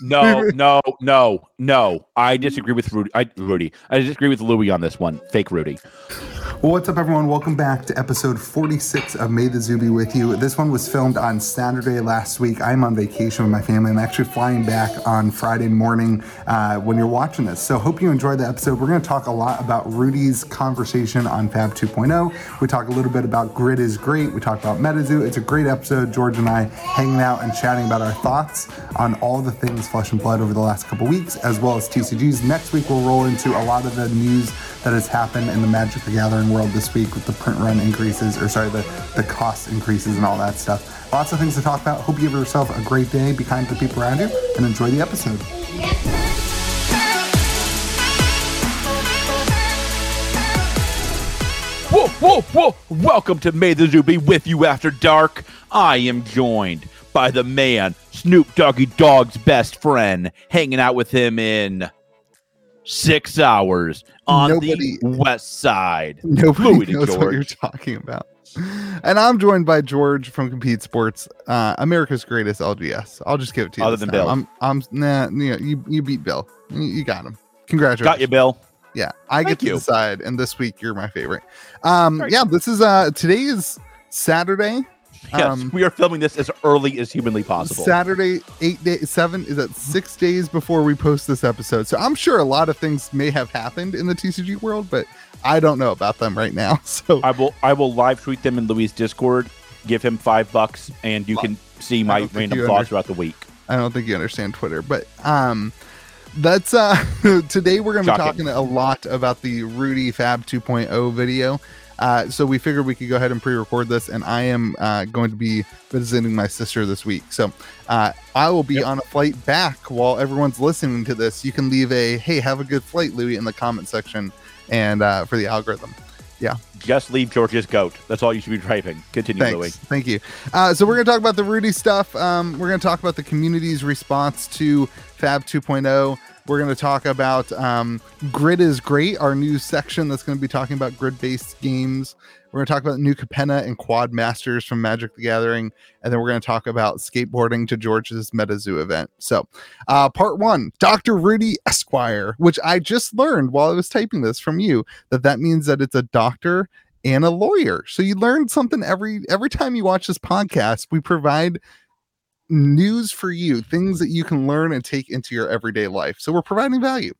No, no, no, no. I disagree with Rudy. I, Rudy. I disagree with Louie on this one. Fake Rudy. What's up, everyone? Welcome back to episode 46 of May the Zoo Be With You. This one was filmed on Saturday last week. I'm on vacation with my family. I'm actually flying back on Friday morning uh, when you're watching this. So, hope you enjoyed the episode. We're going to talk a lot about Rudy's conversation on Fab 2.0. We talk a little bit about Grid is Great. We talk about MetaZoo. It's a great episode. George and I hanging out and chatting about our thoughts on all the things Flesh and Blood over the last couple weeks, as well as TCGs. Next week, we'll roll into a lot of the news that has happened in the Magic the Gathering world this week with the print run increases, or sorry, the, the cost increases and all that stuff. Lots of things to talk about. Hope you have yourself a great day. Be kind to the people around you and enjoy the episode. Whoa, whoa, whoa! Welcome to May the Zoo be with you after dark. I am joined by the man, Snoop Doggy Dog's best friend, hanging out with him in six hours on Nobody- the west side. Nobody Louie knows what you're talking about. And I'm joined by George from Compete Sports, uh, America's greatest LGS. I'll just give it to you. Other than time. Bill. I'm, I'm, nah, you, know, you, you beat Bill. You, you got him. Congratulations. Got you, Bill. Yeah, I Thank get to you. decide, and this week you're my favorite. Um, Great. yeah, this is uh today is Saturday. Yes, Um, we are filming this as early as humanly possible. Saturday, eight days, seven is that six days before we post this episode. So I'm sure a lot of things may have happened in the TCG world, but I don't know about them right now. So I will I will live tweet them in Louie' Discord. Give him five bucks, and you can see my random thoughts under- throughout the week. I don't think you understand Twitter, but um, that's uh today we're gonna be talking a lot about the Rudy Fab 2.0 video. Uh, so we figured we could go ahead and pre-record this, and I am uh, going to be visiting my sister this week. So uh, I will be Yep. on a flight back while everyone's listening to this. You can leave a "Hey, have a good flight, Louie" in the comment section, and uh, for the algorithm. Yeah. Just leave George's goat. That's all you should be typing. Continue, Thanks. Louie. Thank you. Uh, so we're going to talk about the Rudy stuff. Um, we're going to talk about the community's response to Fab 2.0. We're going to talk about um, Grid is Great, our new section that's going to be talking about grid-based games. We're going to talk about new Capenna and Quad Masters from Magic the Gathering, and then we're going to talk about skateboarding to George's MetaZoo event. So, uh, part one, Dr. Rudy Esquire, which I just learned while I was typing this from you, that that means that it's a doctor and a lawyer. So you learn something every every time you watch this podcast. We provide news for you, things that you can learn and take into your everyday life. So we're providing value.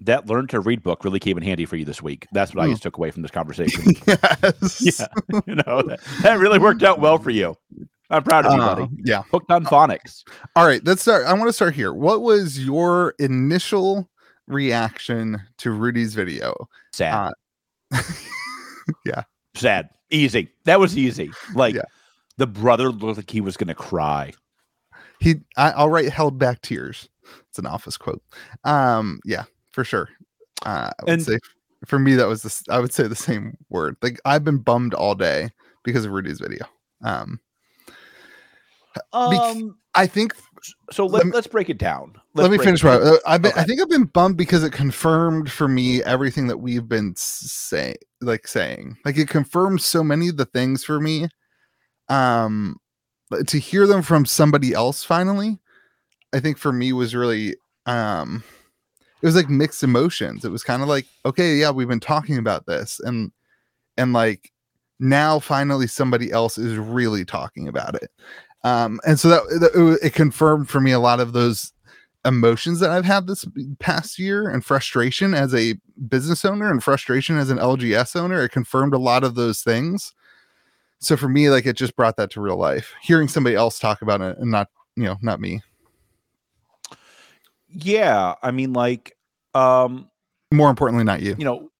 That learn to read book really came in handy for you this week. That's what I Hmm. just took away from this conversation. yes. yeah, you know that, that really worked out well for you. I'm proud of you, Uh, buddy. yeah. Hooked on phonics. All right, let's start. I want to start here. What was your initial reaction to Rudy's video? Sad. Uh, Sad. Easy. That was easy. Like Yeah. the brother looked like he was gonna cry. He I, I'll write held back tears. It's an office quote. Um, yeah, for sure. Uh, I would And- say for me that was this I would say the same word. Like I've been bummed all day because of Rudy's video. Um Um. I think So let let, us break it down. let Let's me finish Right. I, I've been, I think I've been bummed because it confirmed for me everything that we've been saying like saying. Like it confirms so many of the things for me. Um but to hear them from somebody else finally, I think for me was really um it was like mixed emotions. It was kind of like, okay, yeah, we've been talking about this and and like now finally somebody else is really talking about it. Um and so that, that it, it confirmed for me a lot of those emotions that I've had this past year and frustration as a business owner and frustration as an LGS owner. It confirmed a lot of those things. So for me, like it just brought that to real life. Hearing somebody else talk about it and not, you know, not me. Yeah, I mean, like, um, More importantly, not you. you know,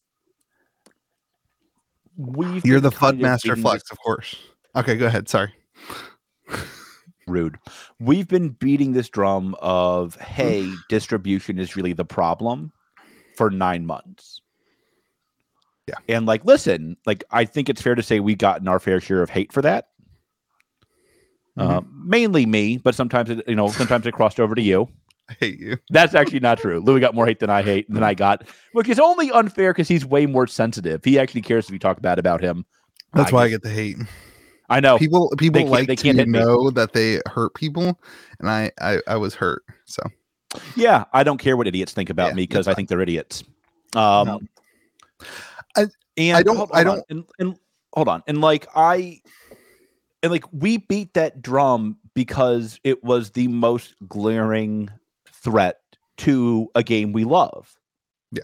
we've You're the FUD master flex, this- of course. Okay, go ahead. Sorry. rude. We've been beating this drum of Mm. hey, distribution is really the problem for nine months. Yeah. And like, listen, like I think it's fair to say we gotten our fair share of hate for that. Uh, Mm-hmm. mainly me, but sometimes it, you know, sometimes it crossed over to you. I hate you. That's actually not true. Louie got more hate than I hate than I got, which is only unfair because he's way more sensitive. He actually cares if you talk bad about him. That's I why I get the hate. I know. People people like they to can't hit me. know that they hurt people, and I, I I was hurt. So Yeah, I don't care what idiots think about Yeah, me because I think they're idiots. Um, No. I- and I don't- hold- I hold on, don't- And, and hold on, and like I, and like we beat that drum because it was the most glaring threat to a game we love. Yeah.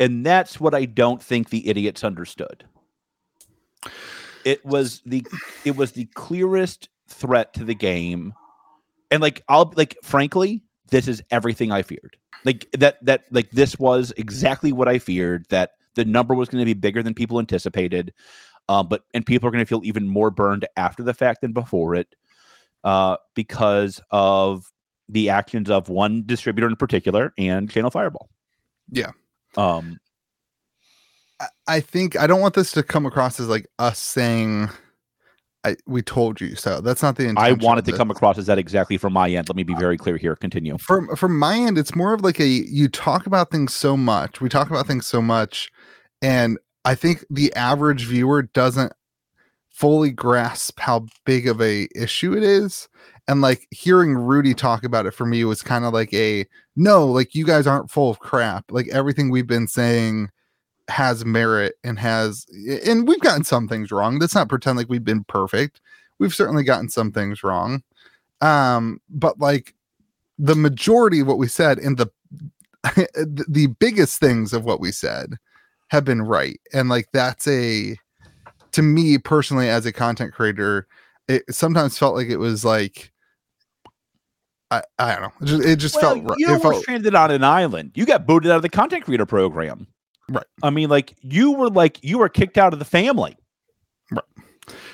and that's what I don't think the idiots understood. It was the it was the clearest threat to the game and like i'll like frankly this is everything i feared like that that like this was exactly what i feared that the number was going to be bigger than people anticipated um but and people are going to feel even more burned after the fact than before it uh because of the actions of one distributor in particular and channel fireball Yeah. um I- I think I don't want this to come across as like us saying I we told you so. That's not the intention. i wanted to come across as that exactly from my end let me be very clear here continue from from my end it's more of like a you talk about things so much we talk about things so much and i think the average viewer doesn't fully grasp how big of a issue it is. And like hearing rudy talk about it for me was kind of like a no like you guys aren't full of crap. Like everything we've been saying has merit and has and we've gotten some things wrong. Let's not pretend like we've been perfect. We've certainly gotten some things wrong. Um but like the majority of what we said and the the the biggest things of what we said have been right and like that's a to me personally as a content creator it sometimes felt like it was like i i don't know it just, it just well, felt right you it were felt stranded on an island. You got booted out of the content creator program. Right. I mean, like you were like you were kicked out of the family. Right.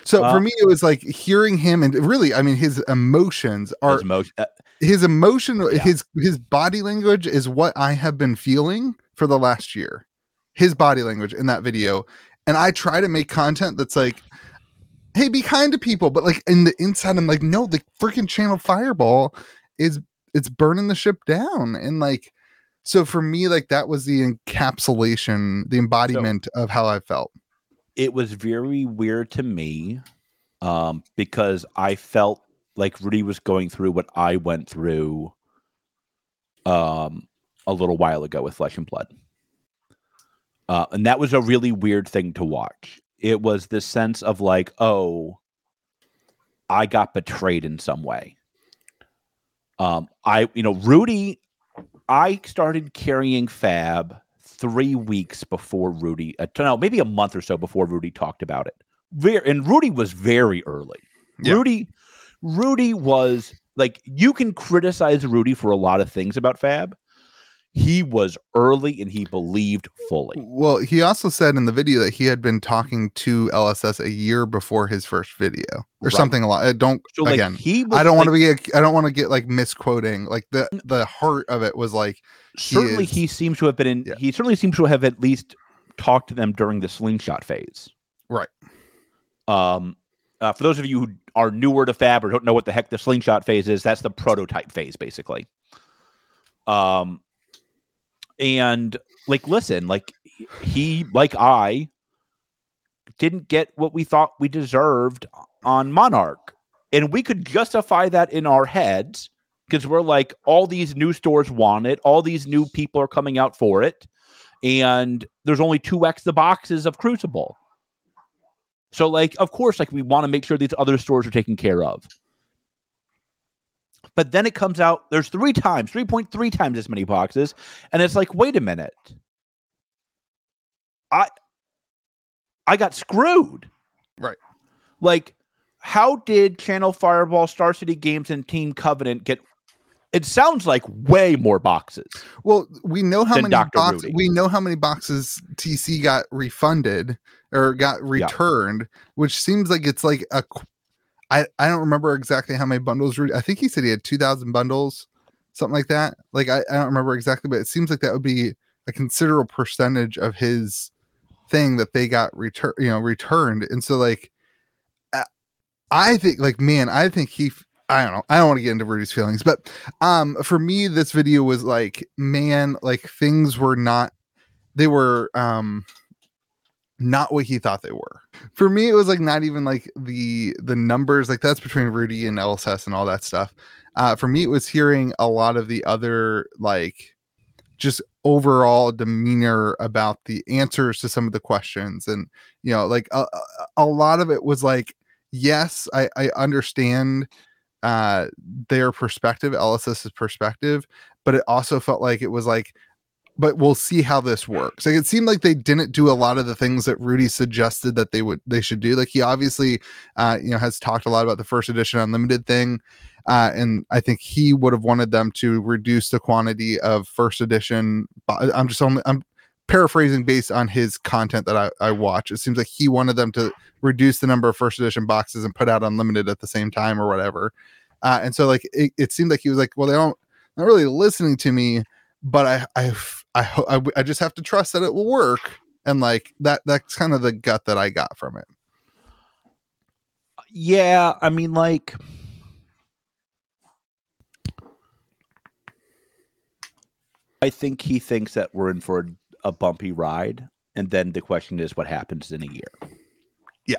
So uh, for me it was like hearing him and really i mean his emotions are His emo- uh, his emotion Yeah. his his body language is what i have been feeling for the last year his body language in that video and i try to make content that's like hey be kind to people but like in the inside i'm like no the freaking channel fireball is it's burning the ship down and like so for me like that was the encapsulation the embodiment of how i felt it was very weird to me um, because I felt like Rudy was going through what I went through um, a little while ago with Flesh and Blood. Uh, and that was a really weird thing to watch. It was this sense of like, oh, I got betrayed in some way. Um, I, you know, Rudy, I started carrying Fab three weeks before Rudy, uh, no, maybe a month or so before Rudy talked about it. Very, and Rudy was very early. Yeah. Rudy, Rudy was like you can criticize Rudy for a lot of things about Fab. He was early and he believed fully. Well, he also said in the video that he had been talking to LSS a year before his first video or Right. something a lot. uh, Don't So like again. he, was, I don't want to be. I don't want to get like misquoting. Like the the heart of it was like certainly is- he seems to have been in. Yeah. He certainly seems to have at least talked to them during the slingshot phase. Right. Um, uh, for those of you who are newer to Fab or don't know what the heck the slingshot phase is, that's the prototype phase, basically. Um, and like, listen, like he, like I, didn't get what we thought we deserved on Monarch, and we could justify that in our heads because we're like, all these new stores want it, all these new people are coming out for it, and there's only two X the boxes of Crucible. So, like, of course, like we want to make sure these other stores are taken care of. But then it comes out there's three times, 3.3 times as many boxes. And it's like, wait a minute. I I got screwed. Right. Like, how did Channel Fireball, Star City Games, and Team Covenant get it sounds like way more boxes. well, we know how many boxes we know how many boxes TC got refunded or got returned, which seems like it's like a. I I don't remember exactly how many bundles. Rudy, I think he said he had two thousand bundles, something like that. Like I, I don't remember exactly, but it seems like that would be a considerable percentage of his thing that they got return you know returned and so like i think like man i think he I don't know i don't want to get into rudy's feelings but um for me this video was like man like things were not they were um not what he thought they were. For me it was like not even like the the numbers like that's between rudy and lss and all that stuff. Uh, for me, it was hearing a lot of the other like just overall demeanor about the answers to some of the questions. And you know like a, a lot of it was like yes i i understand uh their perspective lss's perspective but it also felt like it was like but we'll see how this works. Like it seemed like they didn't do a lot of the things that Rudy suggested that they would they should do. Like he obviously uh you know has talked a lot about the first edition unlimited thing. Uh, and I think he would have wanted them to reduce the quantity of first edition. I'm just only I'm paraphrasing based on his content that I, I watch. It seems like he wanted them to reduce the number of first edition boxes and put out unlimited at the same time or whatever. Uh, and so like it, it seemed like he was like, well, they don't not really listening to me, but I I I, I I just have to trust that it will work. And like that that's kind of the gut that I got from it. Yeah, I mean like I think he thinks that we're in for a, a bumpy ride, and then the question is, what happens in a year? Yeah,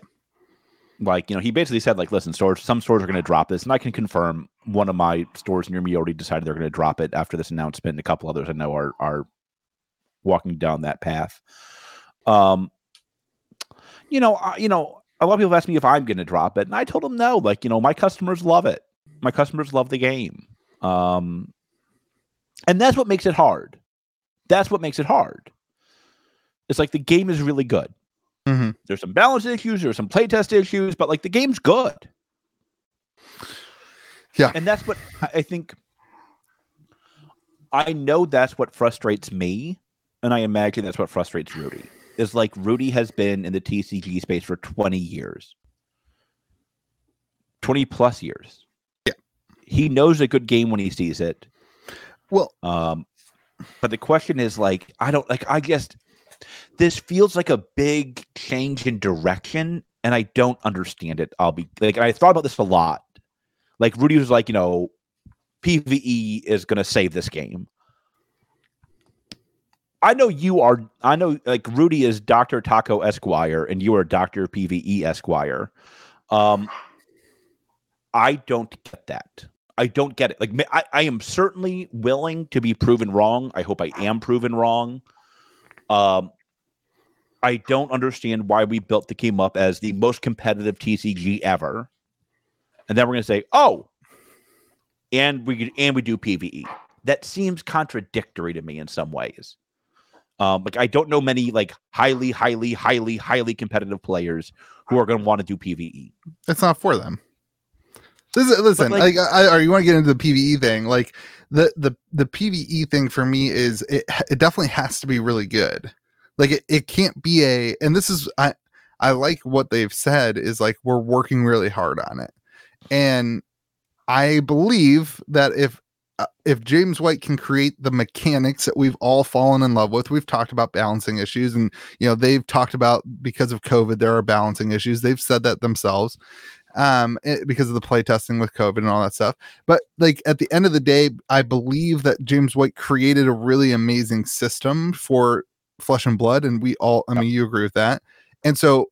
like you know, he basically said, like, listen, stores, some stores are going to drop this, and I can confirm one of my stores near me already decided they're going to drop it after this announcement. And a couple others I know are are walking down that path. Um, you know, I, you know, a lot of people ask me if I'm going to drop it, and I told them no. Like, you know, my customers love it. My customers love the game. Um, and that's what makes it hard. That's what makes it hard. It's like the game is really good. Mm-hmm. There's some balance issues, there's some playtest issues, but like the game's good. Yeah. And that's what I think. I know that's what frustrates me. And I imagine that's what frustrates Rudy. Is like Rudy has been in the TCG space for 20 years, 20 plus years. Yeah. He knows a good game when he sees it. Well, Um, but the question is like, I don't like, I guess this feels like a big change in direction, and I don't understand it. I'll be like, I thought about this a lot. Like, Rudy was like, you know, PvE is going to save this game. I know you are, I know like Rudy is Dr. Taco Esquire, and you are Dr. PvE Esquire. Um, I don't get that. I don't get it. Like I, I am certainly willing to be proven wrong. I hope I am proven wrong. Um, I don't understand why we built the game up as the most competitive TCG ever, and then we're going to say, "Oh, and we and we do PVE." That seems contradictory to me in some ways. Um, like I don't know many like highly, highly, highly, highly competitive players who are going to want to do PVE. it's not for them. Listen, listen like- like, I, or you want to get into the PVE thing? Like the the the PVE thing for me is it it definitely has to be really good. Like it, it can't be a and this is I I like what they've said is like we're working really hard on it. And I believe that if if James White can create the mechanics that we've all fallen in love with, we've talked about balancing issues, and you know they've talked about because of COVID there are balancing issues. They've said that themselves um it- because of the play testing with covid and all that stuff. But like at the end of the day i believe that james white created a really amazing system for flesh and blood and we all i mean you agree with that. And so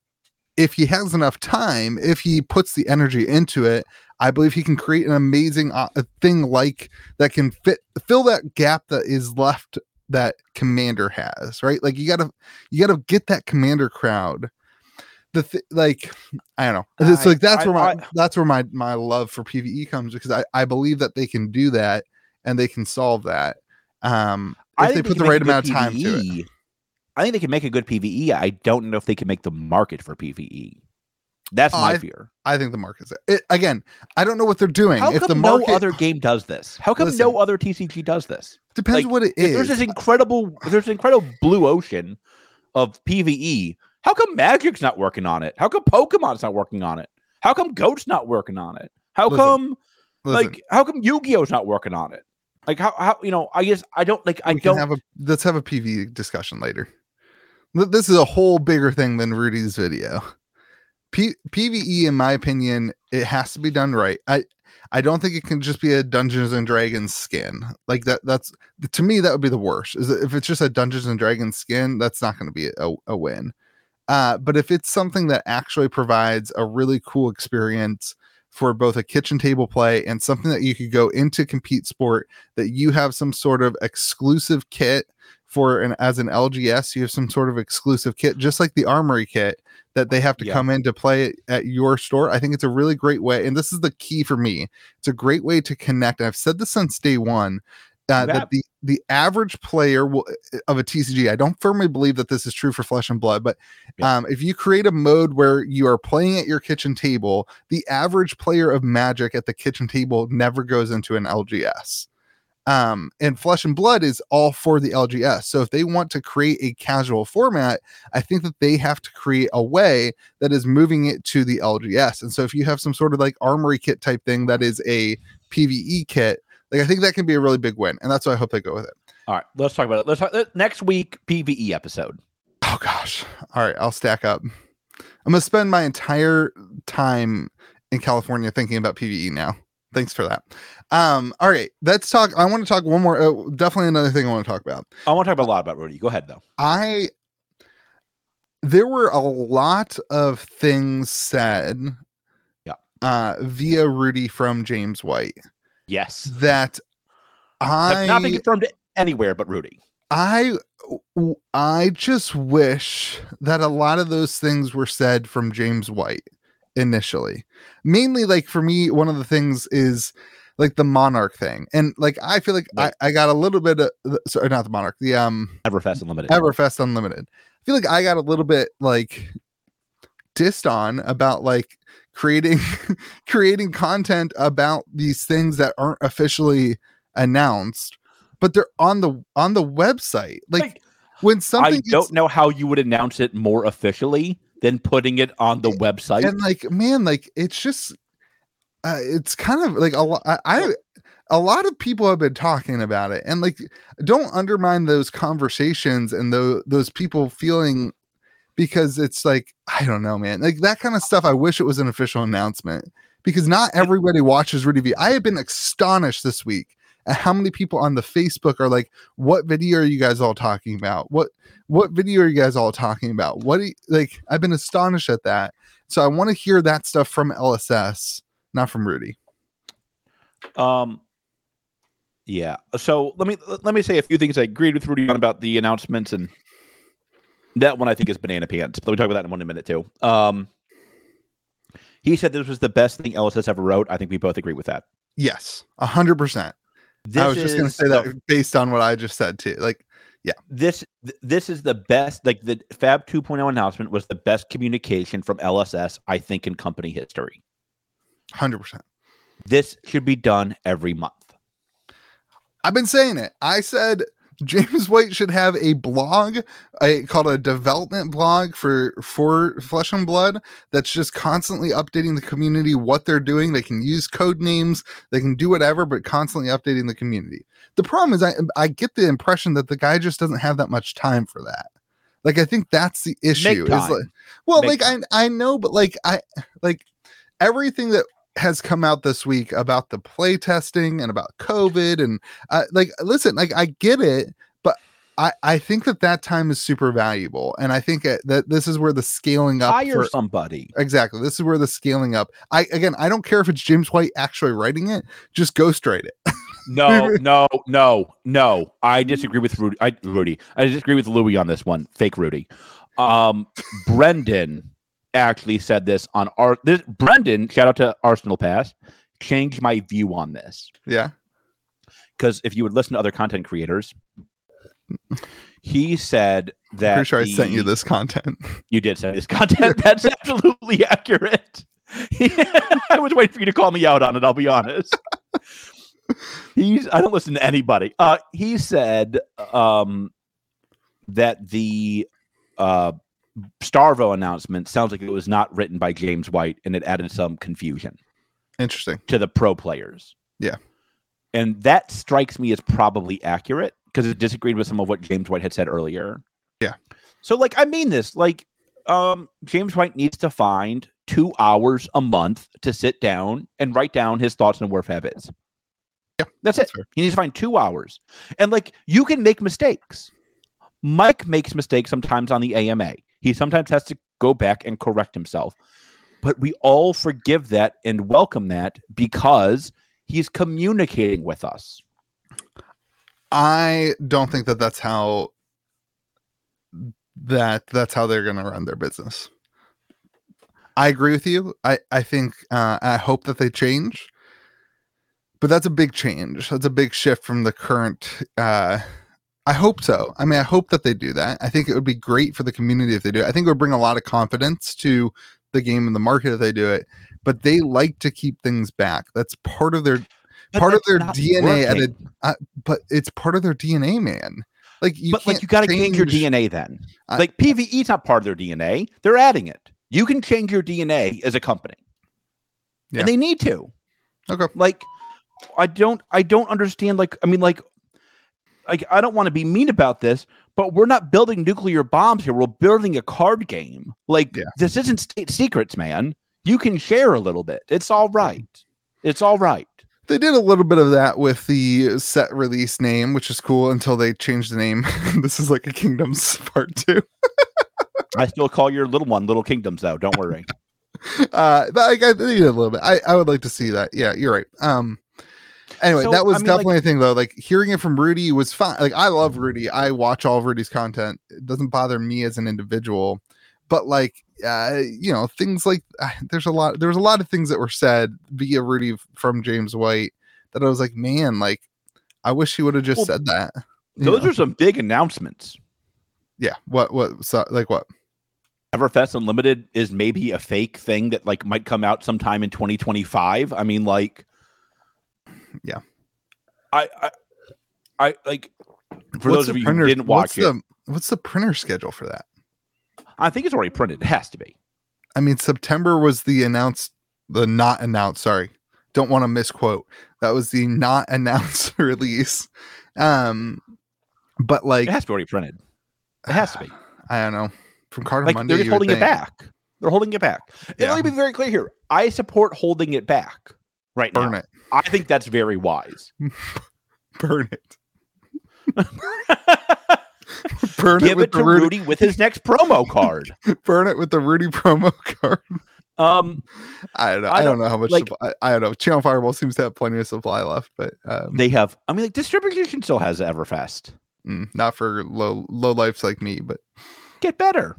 if he has enough time if he puts the energy into it i believe he can create an amazing uh, thing like that can fit fill that gap that is left that commander has right? Like you gotta you gotta get that commander crowd. The th- like i don't know. It's I- like that's I- where my I- that's where my my love for pve comes because i i believe that they can do that and they can solve that um if they put the right amount of time to it. I think they can make a good PVE. I don't know if they can make the market for PVE. That's Oh, my I- fear. i think the market's it, again i don't know what they're doing How if come the market no other game does this? How come Listen. no other TCG does this? depends like, what it is. There's this incredible, there's an incredible blue ocean of PVE. How come Magic's not working on it? How come Pokemon's not working on it? How come Goat's not working on it? How Listen, come Listen, like how come Yu-Gi-Oh's not working on it? Like how how you know, I guess I don't like I we don't have a let's have a PVE discussion later this is a whole bigger thing than rudy's video. P- pve in my opinion it has to be done right. I i don't think it can just be a dungeons and dragons skin. Like that that's to me that would be the worst is if it's just a dungeons and dragons skin that's not going to be a, a win. Uh but if it's something that actually provides a really cool experience for both a kitchen table play and something that you could go into compete sport that you have some sort of exclusive kit for an as an LGS you have some sort of exclusive kit just like the armory kit that they have to Yeah. come in to play at your store. I think it's a really great way and this is the key for me. It's a great way to connect. And I've said this since day 1 uh, Yeah. that the the average player will, of a TCG, I don't firmly believe that this is true for Flesh and Blood, but Yeah. um, if you create a mode where you are playing at your kitchen table, the average player of Magic at the kitchen table never goes into an LGS. Um, and Flesh and Blood is all for the LGS. So if they want to create a casual format, I think that they have to create a way that is moving it to the LGS. And so if you have some sort of like armory kit type thing that is a PVE kit, like I think that can be a really big win. And that's why I hope they go with it. All right, let's talk about it. Let's talk uh, next week PVE episode. Oh gosh. All right, I'll stack up. I'm gonna spend my entire time in California thinking about PVE now. Thanks for that. Um, all right, let's talk. I want to talk one more. Uh, definitely another thing I want to talk about. I want to talk about a lot about Rudy. Go ahead though. I there were a lot of things said Yeah. uh via Rudy from James White Yes, that have I not been confirmed anywhere but Rudy. I I just wish that a lot of those things were said from James White initially. Mainly like for me one of the things is like the monarch thing. And like I feel like Right. I, I got a little bit of sorry not the monarch, the um Everfest Unlimited. Everfest Unlimited. I feel like I got a little bit like dissed on about like creating creating content about these things that aren't officially announced, but they're on the on the website. Like, Like, when something I don't know how you would announce it more officially than putting it on the website. and like man, like it's just uh, it's kind of like a lot. I, a lot of people have been talking about it, and like don't undermine those conversations and those those people feeling because it's like I don't know, man. Like that kind of stuff. I wish it was an official announcement because not everybody watches Rudy V. I have been astonished this week at how many people on the Facebook are like, "What video are you guys all talking about? What what video are you guys all talking about? What do you, like?" I've been astonished at that. So I want to hear that stuff from LSS, not from Rudy. Um, yeah. So let me let me say a few things I agreed with Rudy on about the announcements, and that one I think is banana pants. Let me talk about that in one minute too. Um, he said this was the best thing LSS ever wrote. I think we both agree with that. Yes, a hundred percent. I was just gonna say that based on what I just said too. Like, this this is the best. Like the Fab 2.0 announcement was the best communication from LSS I think in company history. hundred percent. This should be done every month. I've been saying it. I said James White should have a blog, a called a development blog for for Flesh and Blood that's just constantly updating the community what they're doing. They can use code names, they can do whatever, but constantly updating the community. The problem is I I get the impression that the guy just doesn't have that much time for that. Like I think that's the issue. Is time. like, well, Make like I I know, but like I like everything that has come out this week about the play testing and about COVID and uh, like listen, like I get it, but I I think that that time is super valuable, and I think that, this is where the scaling up Hire for, somebody. exactly this is where the scaling up. I again I don't care if it's James White actually writing it, just ghostwrite it. No, no, no, no. I disagree with Rudy. I, Rudy. I disagree with Louie on this one. Fake Rudy. Um, Brendan actually said this on our. This Brendan, shout out to Arsenal Pass, changed my view on this yeah, because if you would listen to other content creators, he said that. pretty sure I sent you this content. You did send this content. That's absolutely accurate. I was waiting for you to call me out on it. I'll be honest. He's. I don't listen to anybody. Uh, he said um, that the uh, Starvo announcement sounds like it was not written by James White, and it added some confusion Interesting. to the pro players. Yeah. and that strikes me as probably accurate because it disagreed with some of what James White had said earlier. Yeah. So, like, I mean this. Like, um, James White needs to find two hours a month to sit down and write down his thoughts and Fab is. Yeah, that's, that's it. fair. He needs to find two hours, and like, you can make mistakes. Mike makes mistakes sometimes on the AMA. He sometimes has to go back and correct himself. but we all forgive that and welcome that because he's communicating with us. I don't think that that's how that that's how they're going to run their business. I agree with you. I I think uh, I hope that they change, but that's a big change. That's a big shift from the current. Uh, I hope so. I mean, I hope that they do that. I think it would be great for the community if they do. It. I think it would bring a lot of confidence to the game and the market if they do it. But they like to keep things back. That's part of their But part of their DNA. At a, uh, but it's part of their DNA, man. Like you, but like you got to change your DNA then. I- like PVE is not part of their DNA. They're adding it. You can change your DNA as a company, Yeah. and they need to. Okay. Like, I don't, I don't understand. Like, I mean, like, like I don't want to be mean about this, but we're not building nuclear bombs here. We're building a card game. Like, Yeah. this isn't state secrets, man. You can share a little bit. It's all right. It's all right. They did a little bit of that with the set release name, which is cool until they changed the name. this is like a Kingdoms part two. I still call your little one Little Kingdoms, though. Don't worry. Uh, but I, I did a little bit. I, I would like to see that. Yeah, you're right. Um, anyway, So, that was I mean, like- definitely a thing though. Like hearing it from Rudy was fine. Like I love Rudy. I watch all of Rudy's content. It doesn't bother me as an individual, but like, uh, you know, things like uh, there's a lot. There was a lot of things that were said via Rudy from James White that I was like, man, like I wish he would have just Well, said that. you Those know? are some big announcements. yeah. What what so, like what? Everfest Unlimited is maybe a fake thing that like might come out sometime in 2025. I mean, like, Yeah. I, I, I like for What's those of you printer- who didn't what's watch it, the what's the printer schedule for that? I think it's already printed. It has to be. I mean, September was the announced, the not announced. Sorry, don't want to misquote. That was the not announced release. Um, but like, It has to be already printed. It has to be. I don't know. From Carter Like Monday, they're just holding it back. They're holding it back. And let me be very clear here. I support holding it back right Burn now. it, I think that's very wise. burn it, burn it Give with it to Rudy, Rudy with his next promo card. burn it with the Rudy promo card. Um, I don't know. I I, don't don't- know how much. like- supply, I, I don't know. Channel Fireball seems to have plenty of supply left, but um, they have. I mean, like distribution still has Everfest. mm, not for low low lives like me. But Get better.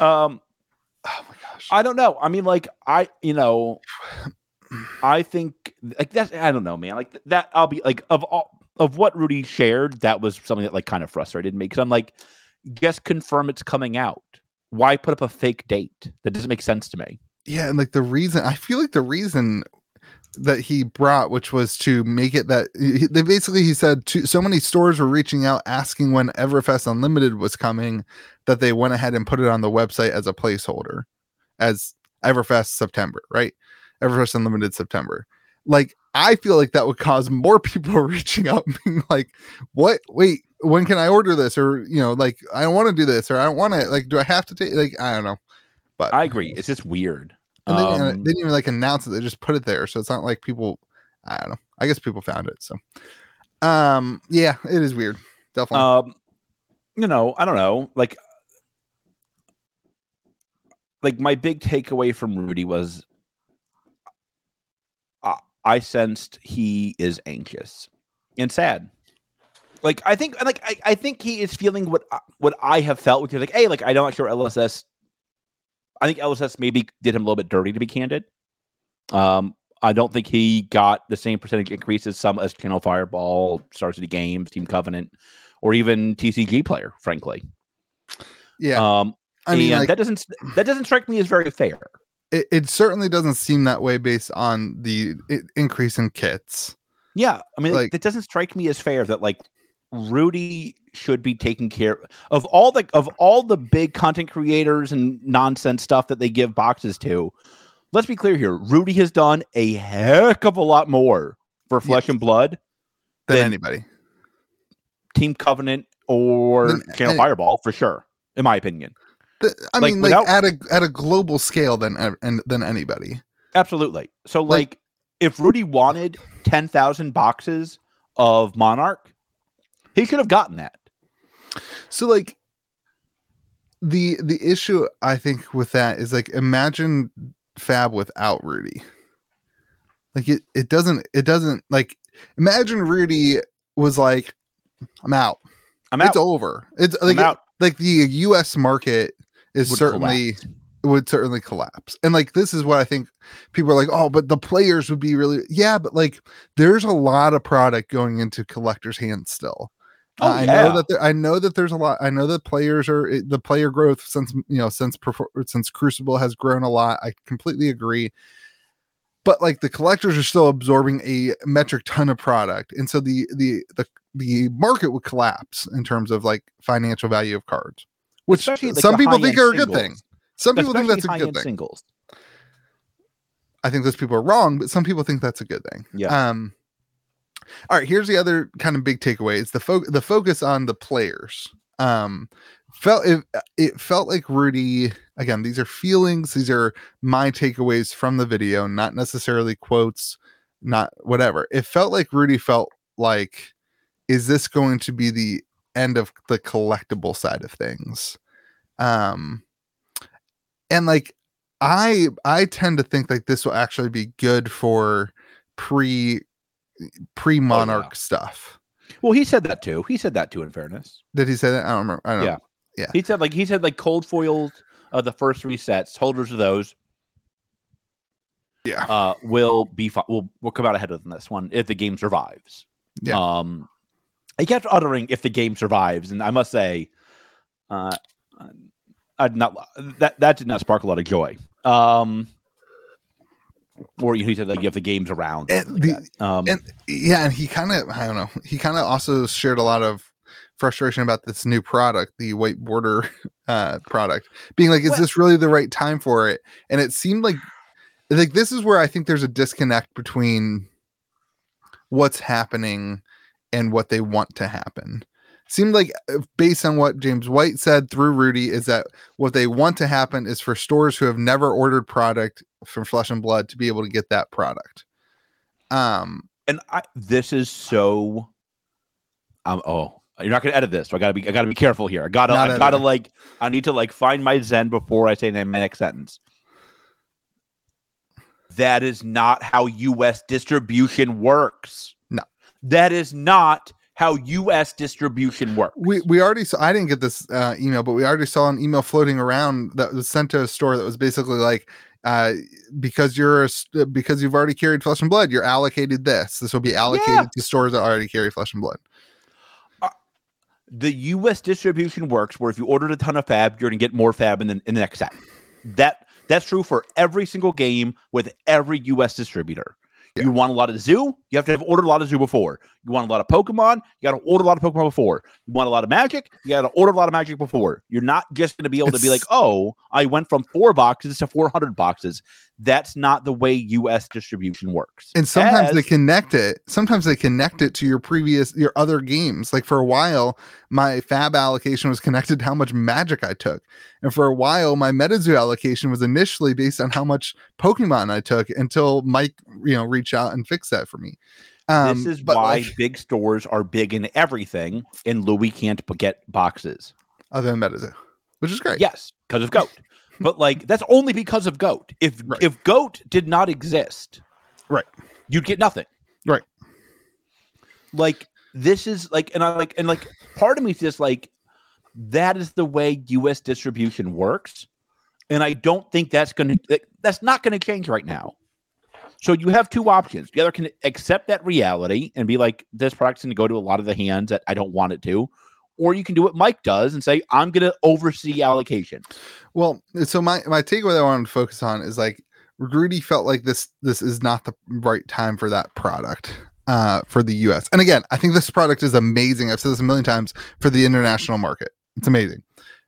um, oh my gosh, I don't know. I mean, like I, you know, I think like that. I don't know, man. Like that. I'll be like of all of what Rudy shared. That was something that like kind of frustrated me because I'm like, just confirm it's coming out. Why put up a fake date? That doesn't make sense to me. yeah and like the reason i feel like the reason that he brought which was to make it that they basically he said to, so many stores were reaching out asking when everfest unlimited was coming that they went ahead and put it on the website as a placeholder as everfest september right everfest unlimited september like i feel like that would cause more people reaching out being like what wait when can i order this or you know like i don't want to do this or i don't want to like do i have to take like i don't know but I agree. It's just weird. and they, didn't, Um, they didn't even like announce it. They just put it there. So it's not like people, I don't know. I guess people found it. So, um, yeah, it is weird. Definitely. um you know i don't know like like my big takeaway from rudy was I, I sensed he is anxious and sad like i think like I, I think he is feeling what what i have felt which is like hey like i'm not sure lss i think lss maybe did him a little bit dirty to be candid um I don't think he got the same percentage increase as some as Channel Fireball, Star City Games, Team Covenant, or even TCG player, frankly. yeah. Um, I mean, and like, that doesn't that doesn't strike me as very fair. It, it certainly doesn't seem that way based on the increase in kits. Yeah, I mean, Like- it doesn't strike me as fair that like Rudy should be taking care of all the of all the big content creators and nonsense stuff that they give boxes to. Let's be clear here: Rudy has done a heck of a lot more for Flesh and Blood, Than Then- anybody. Team Covenant, or Channel any- Fireball for sure, in my opinion. Th- I like, mean, like without- at a at a global scale than and than anybody. Absolutely. So, Like- like, if Rudy wanted ten thousand boxes of Monarch, he could have gotten that. So like the the issue I think with that is like imagine Fab without Rudy. Like it it doesn't it doesn't like imagine Rudy was like I'm out. I'm out. It's over. It's like out. like the US market is Would certainly collapse. would certainly collapse. And like this is what I think people are like, oh, but the players would be really yeah, but like there's a lot of product going into collectors' hands still. Oh, Uh, I know that there, I know that there's a lot. I know that players are it- the player growth since you know since since Crucible has grown a lot. I completely agree. But like the collectors are still absorbing a metric ton of product, and so the the the the market would collapse in terms of like financial value of cards, which like, some people think are a good thing. Some people think that's a good thing. Singles. I think those people are wrong, but some people think that's a good thing. Yeah. Um. All right. Here's the other kind of big takeaway: it's the fo- the focus on the players. Um, felt it, it felt like Rudy. Again, these are feelings. These are my takeaways from the video, not necessarily quotes, not whatever. It felt like Rudy felt like, is this going to be the end of the collectible side of things? Um, and like I I tend to think like this will actually be good for pre pre monarch stuff. Well, he said that too. He said that too. In fairness, Did he say that? I don't remember. I don't Yeah. know. he said like he said like cold foils of the first three sets, holders of those Yeah. uh, will be fi- will will come out ahead of this one if the game survives. Yeah. Um, I kept uttering if the game survives, and I must say, uh, I did not that that did not spark a lot of joy. Um, or he said like if the game's around. And like the- um, and yeah, and he kind of I don't know. He kind of also shared a lot of frustration about this new product, the white border uh product, being like, is Well- this really the right time for it? And it seemed like like this is where I think there's a disconnect between what's happening and what they want to happen. Seemed like uh, based on what James White said through Rudy is that what they want to happen is for stores who have never ordered product from Flesh and Blood to be able to get that product. Um and I this is so um oh you're not gonna edit this so i gotta be i gotta be careful here i gotta i gotta like i need to like find my zen before i say my next sentence that is not how us distribution works. That is not how us distribution works we we already saw i didn't get this uh, email but we already saw an email floating around that was sent to a store that was basically like uh because you're a, because you've already carried flesh and blood you're allocated this this will be allocated Yeah. to stores that already carry flesh and blood the US distribution works where if you ordered a ton of fab, you're gonna get more fab in the, in the next set. That that's true for every single game with every US distributor. You want a lot of zoo, you have to have ordered a lot of zoo before. You want a lot of Pokemon, you gotta order a lot of Pokemon before. You want a lot of magic, you gotta order a lot of magic before. You're not just gonna be able to be like, oh, I went from four boxes to 400 boxes. That's not the way US distribution works. and sometimes they connect it sometimes they connect it to your previous your other games like for a while my fab allocation was connected to how much magic i took and for a while my metazoo allocation was initially based on how much pokemon i took until mike you know reached out and fixed that for me um this is why like, big stores are big in everything, and Louie can't get boxes. other than metazoo which is great Yes, because of goat. But like that's only because of goat. If Right. if goat did not exist, Right. you'd get nothing. Right. Like this is like, and I like, and like, part of me is just like, that is the way U.S. distribution works, and I don't think that's gonna that's not gonna change right now. So you have two options. You either can accept that reality and be like, this product's going to go to a lot of the hands that I don't want it to, or you can do what Mike does and say, I'm going to oversee allocation. Well, so my my takeaway that I wanted to focus on is like Rudy felt like this this is not the right time for that product uh for the US. And again, I think this product is amazing. I've said this a million times for the international market. It's amazing.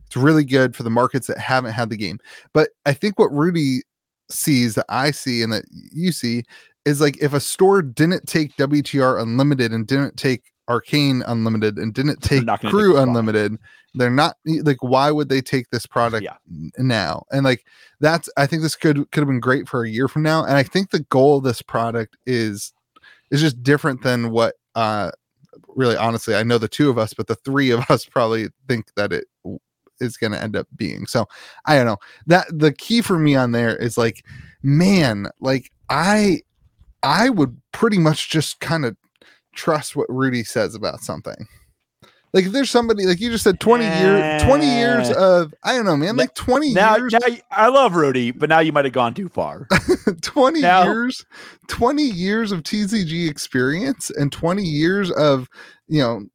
It's really good for the markets that haven't had the game. But I think what Rudy sees that I see and that you see is like if a store didn't take WTR Unlimited and didn't take Arcane Unlimited and didn't take Crew product. Unlimited, they're not like why would they take this product Yeah. now? And like that's I think this could could have been great for a year from now. And I think the goal of this product is is just different than what uh really honestly I know the two of us, but the three of us probably think that it is going to end up being. So I don't know that the key for me on there is like, man, like I I would pretty much just kind of trust what Rudy says about something. Like if there's somebody like you just said 20 years 20 years of I don't know man like 20 Now, years now I love Rudy, but now you might have gone too far. 20 Now- years 20 years of TCG experience and 20 years of you know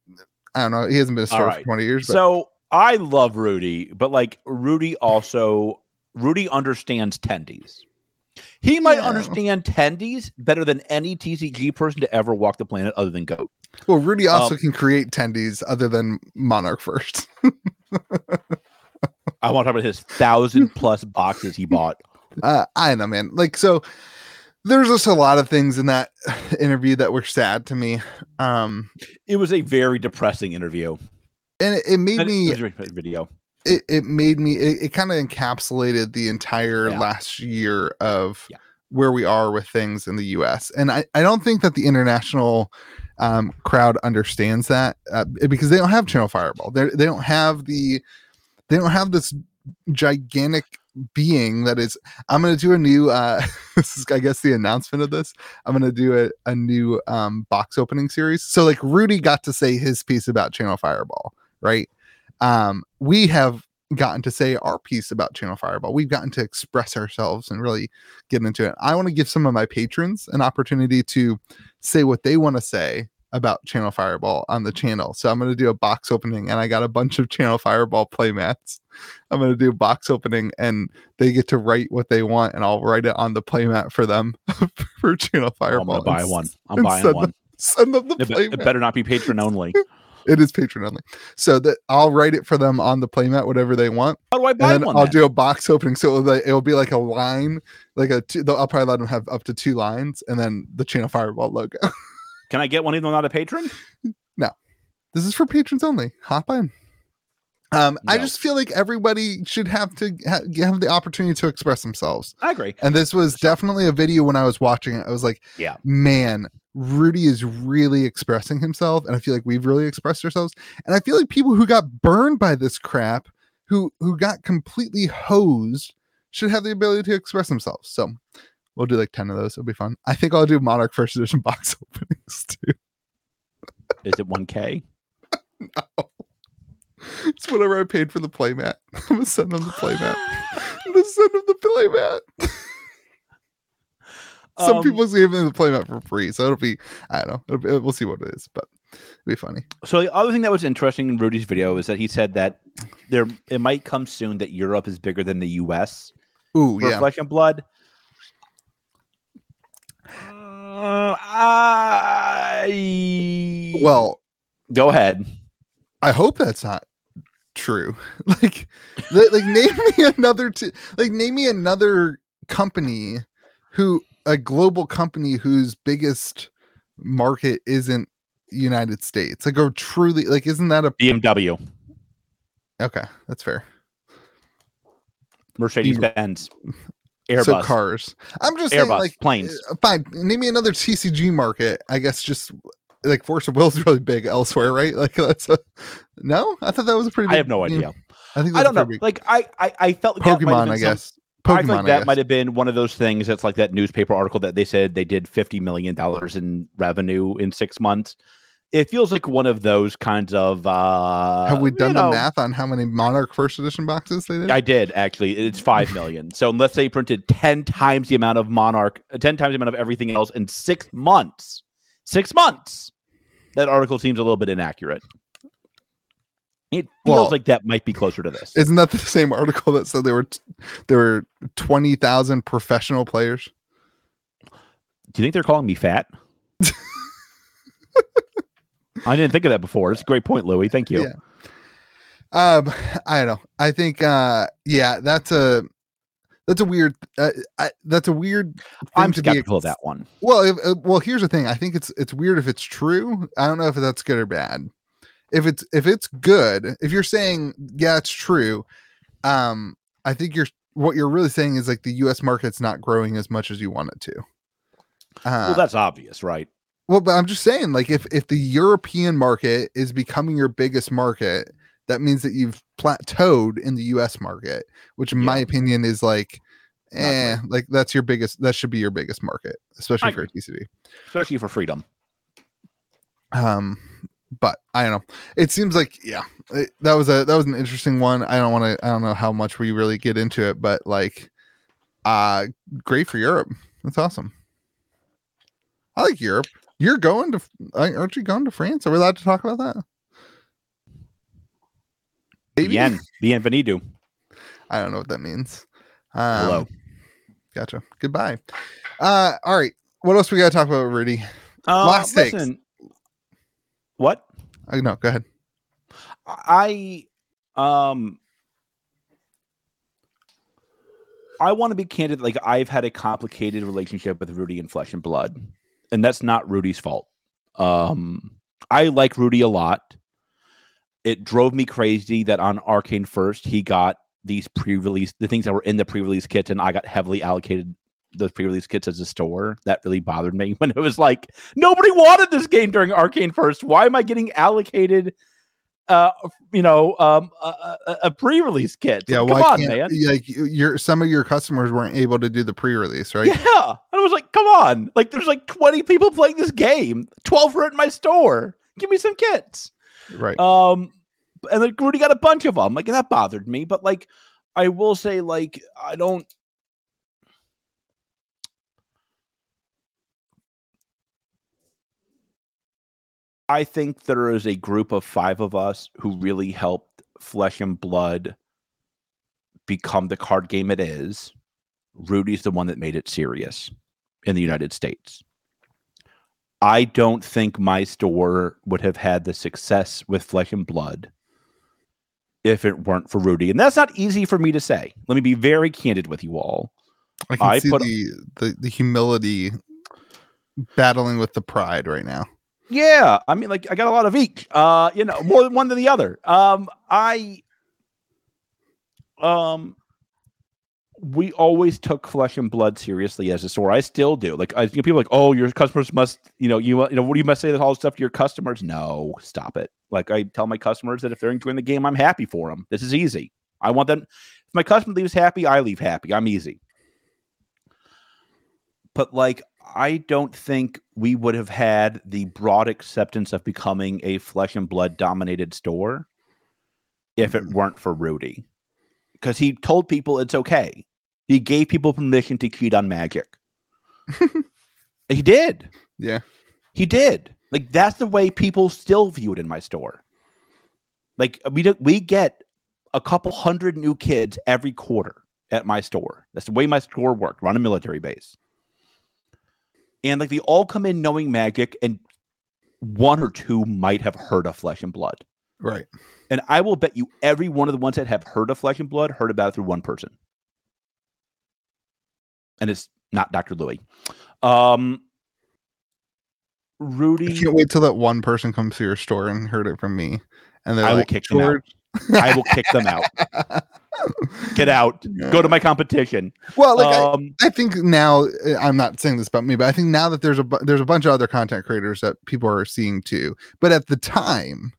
I don't know he hasn't been a star right. for 20 years but so I love Rudy, but like Rudy also Rudy understands tendies. He might Yeah. understand tendies better than any TCG person to ever walk the planet other than Goat. well Rudy also um, can create tendies other than Monarch first I want to talk about his thousand plus boxes he bought. uh, I know, man. Like, so there's just a lot of things in that interview that were sad to me. Um, It was a very depressing interview. and it, it made And- me, it was a video. It, it made me, it, it kind of encapsulated the entire Yeah. last year of Yeah. where we are with things in the US. And I, I don't think that the international um, crowd understands that uh, because they don't have Channel Fireball. They they don't have the, they don't have this gigantic being that is i'm going to do a new uh this is i guess the announcement of this i'm going to do a, a new um box opening series so like rudy got to say his piece about channel fireball right um we have gotten to say our piece about channel fireball we've gotten to express ourselves and really get into it i want to give some of my patrons an opportunity to say what they want to say about channel fireball on the channel so i'm going to do a box opening and i got a bunch of channel fireball playmats i'm going to do a box opening and they get to write what they want and i'll write it on the playmat for them for channel Fireball. I'm fireball gonna buy one. I'm buying send one. them- send them the It, playmat it better not be patron only. it is patron only so that i'll write it for them on the playmat whatever they want How do I and buy then one? I'll then? do a box opening, so it'll be, it'll be like a line, like a. Two, I'll probably let them have up to two lines, and then the Channel Fireball logo. Can I get one even though I'm not a patron? No, this is for patrons only. Hop in. Um, I just feel like everybody should have to ha- have the opportunity to express themselves, I agree. and this was definitely a video when I was watching it. I was like, Yeah. man, Rudy is really expressing himself, and I feel like we've really expressed ourselves, and I feel like people who got burned by this crap, who who got completely hosed, should have the ability to express themselves. So we'll do like ten of those. It'll be fun. I think I'll do Monarch First Edition box openings too. Is it 1K? No. It's whatever I paid for the playmat. I'm gonna send them the playmat. I'm gonna send them the playmat. Some Um, people gave me the playmat for free, so it'll be I don't know. Be, we'll see what it is, but it'll be funny. So the other thing that was interesting in Rudy's video is that he said that there it might come soon that Europe is bigger than the US Ooh, yeah. Flesh and Blood. Uh, I Well, go ahead. I hope that's not true. Like, like name me another t- like name me another company who a global company whose biggest market isn't United States. Like, or truly like, isn't that a BMW, okay? That's fair. Mercedes Benz, So Airbus, cars. I'm just saying, Airbus, like, planes. uh, fine. Name me another TCG market. I guess just like Force of Will is really big elsewhere, right? Like that's a no. I thought that was a pretty. I have no idea. I think I don't know. big- Like I, I, I felt like that might have Pokemon, I some- guess. I think like that might have been one of those things that's like that newspaper article that they said they did fifty million dollars in revenue in six months. It feels like one of those kinds of. uh Have we you done know, the math on how many Monarch first edition boxes they did? I did actually. It's five million. So let's say he printed ten times the amount of Monarch, uh, ten times the amount of everything else in six months. Six months. That article seems a little bit inaccurate. It feels Well- like that might be closer to this. Isn't that the same article that said there were t- there were twenty thousand professional players? Do you think they're calling me fat? I didn't think of that before. It's a great point, Louie. Thank you. Yeah. Um, I don't know. I think, uh, yeah, that's a that's a weird. Uh, I, that's a weird. Thing I'm to be skeptical of ex- that one. Well, if, uh, well, here's the thing. I think it's it's weird if it's true. I don't know if that's good or bad. If it's if it's good, if you're saying yeah, it's true, um, I think you're what you're really saying is like the U.S. market's not growing as much as you want it to. Uh, well, that's obvious, right? well, but I'm just saying, like, if if the European market is becoming your biggest market, that means that you've plateaued in the US market, which in my opinion is like eh, like that's your biggest that should be your biggest market, especially I for a TCD. especially for freedom. Um but I don't know. It seems like yeah, it- that was a that was an interesting one. I don't want to I don't know how much we really get into it, but like uh great for Europe. That's awesome. I like Europe. You're going to aren't you going to France? Are we allowed to talk about that? Maybe? Bien, bienvenido. I don't know what that means. Um, Hello. Gotcha. Goodbye. Uh, all right. What else we got to talk about, Rudy? Uh, last takes. what Oh, no, go ahead. I um I want to be candid. Like I've had a complicated relationship with Rudy and Flesh and Blood, and that's not Rudy's fault. Um, I like Rudy a lot. It drove me crazy that on Arcane First he got these pre-release the things that were in the pre-release kit, and I got heavily allocated those pre-release kits as a store. That really bothered me when it was like nobody wanted this game during Arcane First. Why am I getting allocated? uh you know um a, a, pre-release kit Yeah, come why on man like you- your some of your customers weren't able to do the pre-release, right? yeah and i was like come on like there's like 20 people playing this game 12 were in my store give me some kits Right. um and then rudy got a bunch of them like that bothered me but like i will say like i don't I think there is a group of five of us who really helped Flesh and Blood become the card game it is. Rudy's the one that made it serious in the United States. I don't think my store would have had the success with Flesh and Blood if it weren't for Rudy. And that's not easy for me to say. Let me be very candid with you all. I can I see put- the, the the humility battling with the pride right now. Yeah, I mean, like I got a lot of each. Uh, you know, more than one than the other. Um, I, um, we always took flesh and blood seriously as a store. I still do. Like, I people like, oh, your customers must, you know, you you know, what do you must say this all stuff to your customers? No, stop it. Like, I tell my customers that if they're enjoying the game, I'm happy for them. This is easy. I want them. If my customer leaves happy, I leave happy. I'm easy. But like, I don't think we would have had the broad acceptance of becoming a flesh and blood dominated store if it Mhm. weren't for Rudy. Because he told people it's okay. He gave people permission to cheat on magic. he did. Yeah. He did. Like that's the way people still view it in my store. Like we do, we get a couple hundred new kids every quarter at my store. That's the way my store worked. Run a military base, and like they all come in knowing magic, and one or two might have heard of Flesh and Blood. Right. And I will bet you every one of the ones that have heard of Flesh and Blood heard about it through one person. And it's not Dr. Louie. Um Rudy. I can't wait till that one person comes to your store and heard it from me. And they're I will like, kick them out. I will kick them out. Get out. Go to my competition. Well, like I, um I think now uh, I'm not saying this about me, but I think now that there's a there's a bunch of other content creators that people are seeing too. But at the time,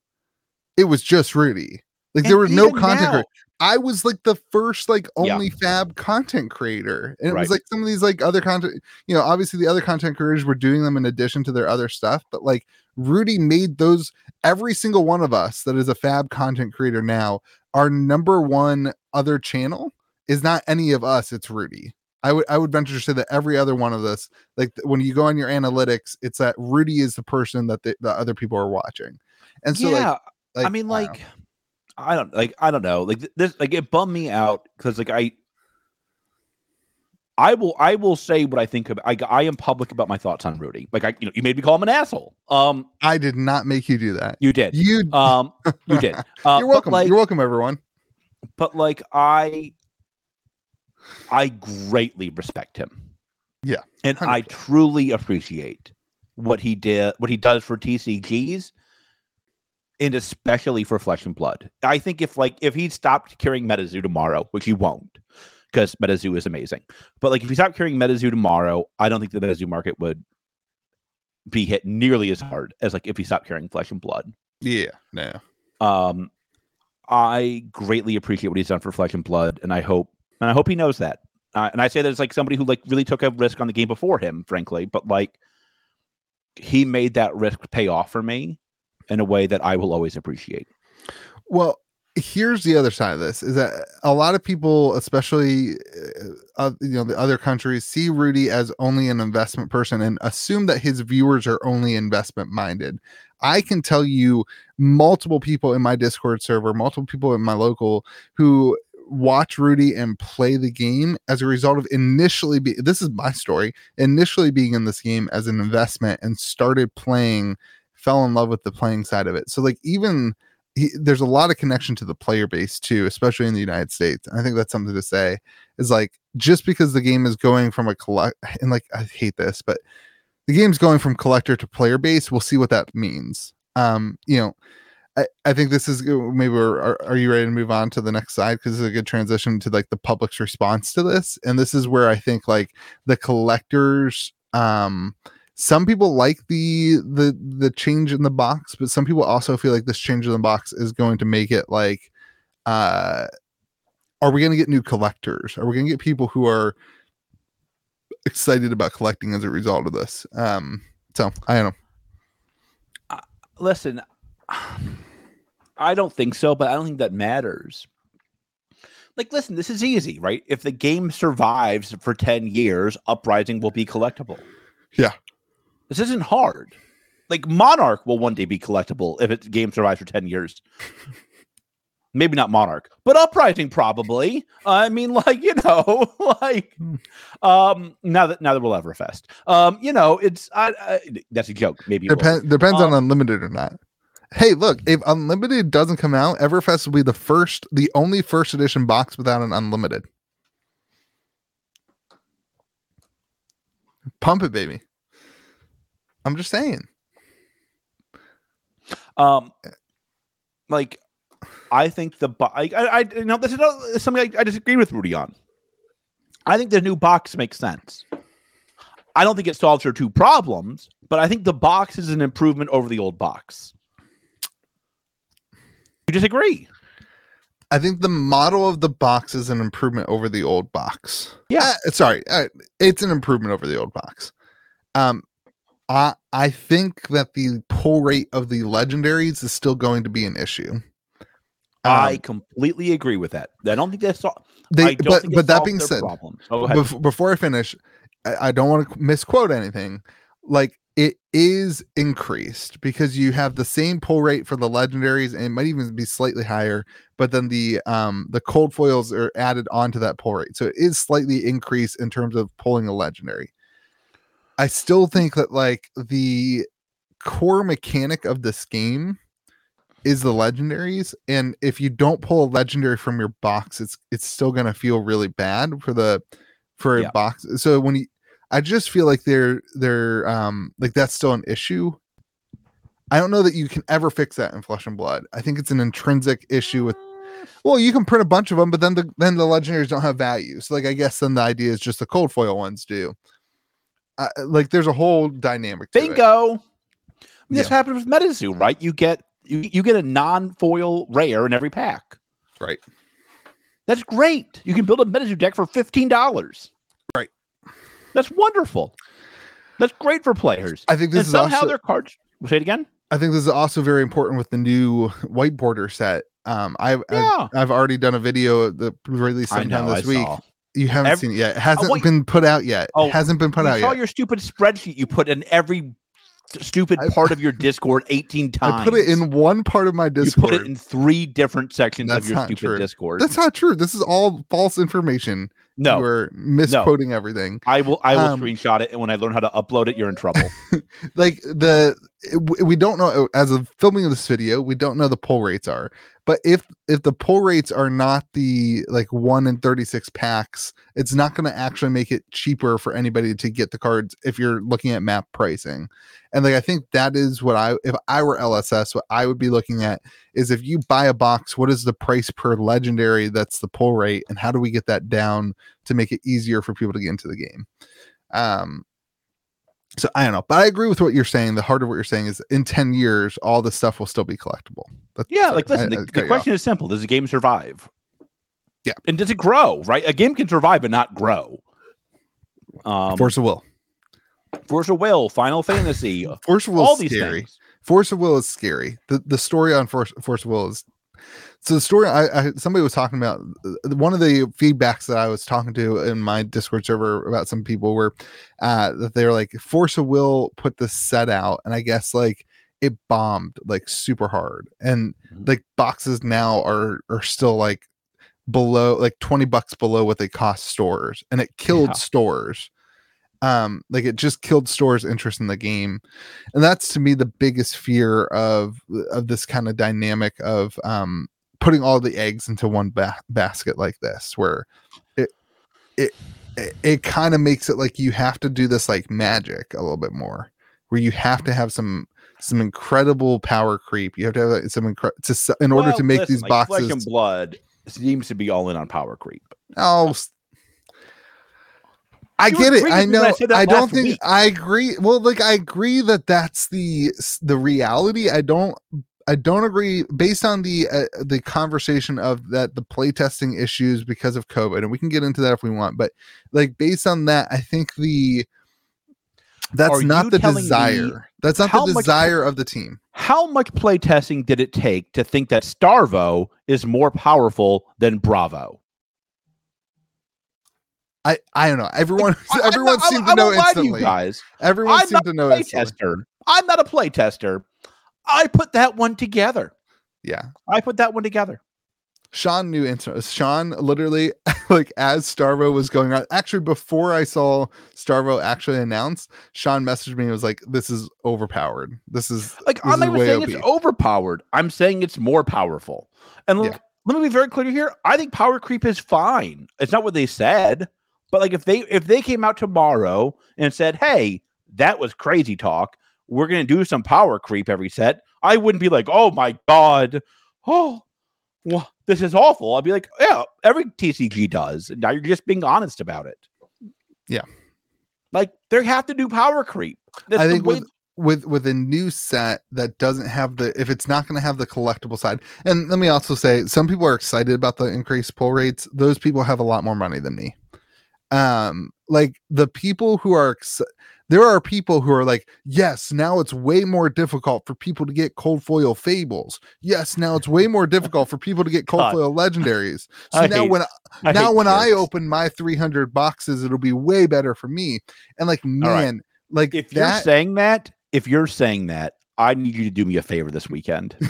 it was just Rudy. Like there and were no content. now- creators. I was like the first like Yeah. only fab content creator, and it Right. was like some of these like other content. You know, obviously the other content creators were doing them in addition to their other stuff, but like Rudy made those. Every single one of us that is a fab content creator now, our number one other channel is not any of us. It's Rudy. I would I would venture to say that every other one of this, like when you go on your analytics, it's that Rudy is the person that the, the other people are watching. And so yeah, like, like I mean like know. I don't like I don't know. Like this like it bummed me out cuz like I I will I will say what I think about I I am public about my thoughts on Rudy. Like I you know you made me call him an asshole. Um I did not make you do that. you did. You Um you did. Uh, you're welcome. Like, you're welcome everyone. but like I I greatly respect him. Yeah, And I truly appreciate what he did what he does for TCGs and especially for Flesh and Blood. I think if like if he stopped carrying MetaZoo tomorrow, which he won't, because MetaZoo is amazing. But like if he stopped carrying MetaZoo tomorrow, I don't think the MetaZoo market would be hit nearly as hard as like if he stopped carrying Flesh and Blood Yeah, no. um I greatly appreciate what he's done for Flesh and Blood, and I hope and I hope he knows that. Uh, and I say that as like somebody who like really took a risk on the game before him, frankly, but like he made that risk pay off for me in a way that I will always appreciate. Well, here's the other side of this is that a lot of people especially uh, you know the other countries see rudy as only an investment person and assume that his viewers are only investment minded. I can tell you multiple people in my discord server multiple people in my local who watch rudy and play the game as a result of initially be this is my story initially being in this game as an investment and started playing fell in love with the playing side of it. So like even he, there's a lot of connection to the player base too, especially in the United States. I think that's something to say. Is like just because the game is going from a collect and like I hate this, but the game's going from collector to player base. We'll see what that means. Um, you know, I, I think this is maybe are, are you ready to move on to the next side because it's a good transition to like the public's response to this, and this is where I think like the collectors um some people like the the the change in the box but some people also feel like this change in the box is going to make it like uh are we going to get new collectors? Are we going to get people who are excited about collecting as a result of this? Um so i don't know. Uh, listen i don't think so but i don't think that matters. Like listen this is easy right? If the game survives for 10 years uprising will be collectible. Yeah this isn't hard. Like Monarch will one day be collectible if its game survives for 10 years. Maybe not Monarch, but Uprising probably. I mean, like, you know, like um now that now that we'll Everfest. Um, you know, it's I, I that's a joke. Maybe Dep- depends um, on unlimited or not. Hey, look, if unlimited doesn't come out, Everfest will be the first, the only first edition box without an unlimited. Pump it, baby. I'm just saying. Um, like I think the I, I, I you know this is something I, I disagree with Rudy on. I think the new box makes sense. I don't think it solves your two problems, but I think the box is an improvement over the old box. You disagree? I think the model of the box is an improvement over the old box. Yeah, uh, sorry, uh, it's an improvement over the old box. Um, I I think that the pull rate of the legendaries is still going to be an issue. Um, I completely agree with that. I don't think that's all. They, but but that being said, oh, before, before I finish, I, I don't want to misquote anything. Like it is increased because you have the same pull rate for the legendaries and it might even be slightly higher but then the um the cold foils are added onto that pull rate so it is slightly increased in terms of pulling a legendary I still think that like the core mechanic of this game is the legendaries and if you don't pull a legendary from your box it's it's still going to feel really bad for the for a box. So when you i just feel like they're they're um like that's still an issue. I don't know that you can ever fix that in flesh and blood. I think it's an intrinsic issue with well you can print a bunch of them but then the then the legendaries don't have value. So like i guess then the idea is just the cold foil ones do uh, like there's a whole dynamic. Bingo. I mean, yeah. This happened with MetaZoo, right? You get you, you get a non-foil rare in every pack. Right. That's great. You can build a MetaZoo deck for fifteen dollars. Right. That's wonderful. That's great for players. I think this and is somehow also, their cards. Say it again. I think this is also very important with the new white border set. Um, I've yeah. I've, I've already done a video that released sometime this I week. Saw. You haven't every, seen it yet. It hasn't been put out yet. Oh, it hasn't been put out saw yet. your stupid spreadsheet you put in every stupid I, part of your Discord 18 times. I put it in one part of my Discord. You put it in three different sections That's of your stupid true. Discord. That's not true. This is all false information. No, you're misquoting no. everything. I will. I will um, screenshot it, and when I learn how to upload it, you're in trouble. like the we don't know as of filming of this video, we don't know the pull rates are. But if if the pull rates are not the like one in 36 packs, it's not going to actually make it cheaper for anybody to get the cards if you're looking at map pricing. And like I think that is what I if I were LSS, what I would be looking at is if you buy a box, what is the price per legendary that's the pull rate, and how do we get that down to make it easier for people to get into the game? Um so I don't know, but I agree with what you're saying. The heart of what you're saying is in 10 years, all this stuff will still be collectible. That- Yeah, like listen, I- the, I the off. question is simple: Does a game survive? Yeah. and does it grow? Right, a game can survive but not grow. Um, Force of Will. Force of Will, Final Fantasy, Force of Will all is these scary. things. Force of Will is scary. The the story on Force Force of Will is so the story I, I somebody was talking about uh, one of the feedbacks that I was talking to in my Discord server about some people were uh that they're like Force of Will put the set out and I guess like it bombed like super hard and Mhm. like boxes now are are still like below like 20 bucks below what they cost stores and it killed Yeah. stores um like it just killed stores interest in the game and that's to me the biggest fear of of this kind of dynamic of um putting all the eggs into one ba- basket like this where it it it, it kind of makes it like you have to do this like magic a little bit more where you have to have some some incredible power creep you have to have like, some incre- to in order Well, to make listen, these like, Flesh boxes and Blood seems to be all in on power creep. Oh, I You get it. I when I know. I don't think week. I agree. Well, like I agree that that's the the reality. I don't. I don't agree based on the uh, the conversation of that the playtesting issues because of COVID, and we can get into that if we want. But like based on that, I think the that's not the telling me desire. That's not the much- desire of the team. How much playtesting did it take to think that Starvo is more powerful than Bravo? I I don't know. Everyone I- everyone I- seemed I to know instantly. guys. Everyone I'm seemed not to know tester. I'm not a play tester. I put that one together. Yeah. I put that one together. Sean knew instant. Sean literally, like as Starvo was going on, actually before I saw Starvo actually announced, Sean messaged me and was like, "This is overpowered. This is Like This I'm not is even way saying OP. it's overpowered. I'm saying it's more powerful. And look, Yeah. let me be very clear here. I think power creep is fine. It's not what they said, but like if they if they came out tomorrow and said, "Hey, that was crazy talk. We're gonna do some power creep every set," I wouldn't be like, "Oh my god, oh, well, this is awful." I'd be like, "Yeah, every TCG does." Now you're just being honest about it. Yeah. like they have to do power creep. That's I think way- with with with a new set that doesn't have the if it's not going to have the collectible side. And let me also say, some people are excited about the increased pull rates. Those people have a lot more money than me. Um, like the people who are ex- there are people who are like, yes, now it's way more difficult for people to get cold foil fables. Yes, now it's way more difficult for people to get cold God. foil legendaries. So I now hate- when I now when I open my 300 boxes, it'll be way better for me. And like, man, like if you're saying that, if you're saying that, I need you to do me a favor this weekend.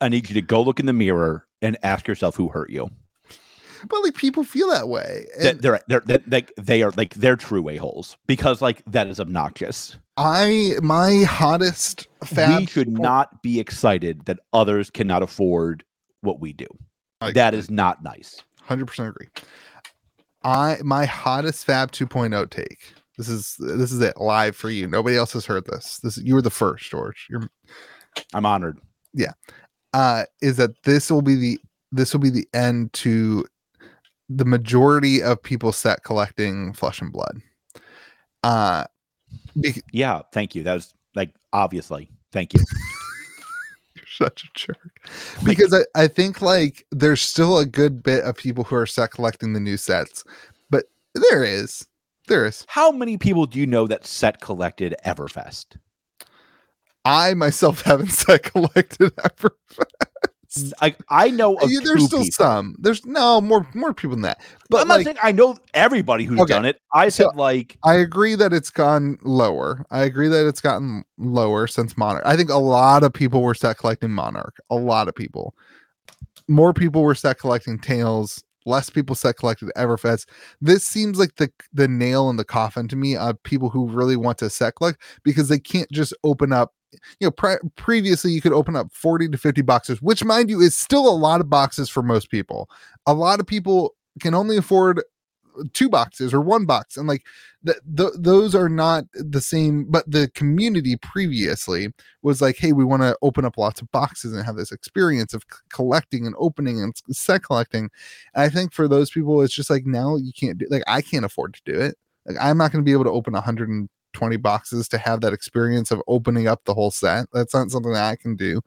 I need you to go look in the mirror and ask yourself who hurt you. But like people feel that way. And they're they're that like they are like they're true a holes because like that is obnoxious. I, my hottest fab, we should not be excited that others cannot afford what we do. That is not nice. 100% agree. I, my hottest fab 2.0 take. This is, this is it live for you. Nobody else has heard this. This, you were the first, George. You're, I'm honored. Yeah. Uh, is that this will be the, this will be the end to the majority of people set collecting flesh and blood. Uh, be- Yeah, thank you. That was like obviously. Thank you. You're such a jerk. Because I, I think like there's still a good bit of people who are set collecting the new sets, but there is. There is. How many people do you know that set collected Everfest? I myself haven't set collected ever. I I know Yeah, there's still people. some. There's no more more people than that. But I'm not saying I know everybody who's Okay, done it. I so- said like I agree that it's gone lower. I agree that it's gotten lower since Monarch. I think a lot of people were set collecting Monarch. A lot of people. More people were set collecting Tales. Less people set collected Everfest. This seems like the the nail in the coffin to me of people who really want to set collect because they can't just open up. You know, pre- previously you could open up 40 to 50 boxes, which mind you is still a lot of boxes for most people. A lot of people can only afford two boxes or one box and like th- th- those are not the same but the community previously was like hey we want to open up lots of boxes and have this experience of c- collecting and opening and set collecting and i think for those people it's just like now you can't do like i can't afford to do it like i'm not going to be able to open 120 boxes to have that experience of opening up the whole set. That's not something that I can do.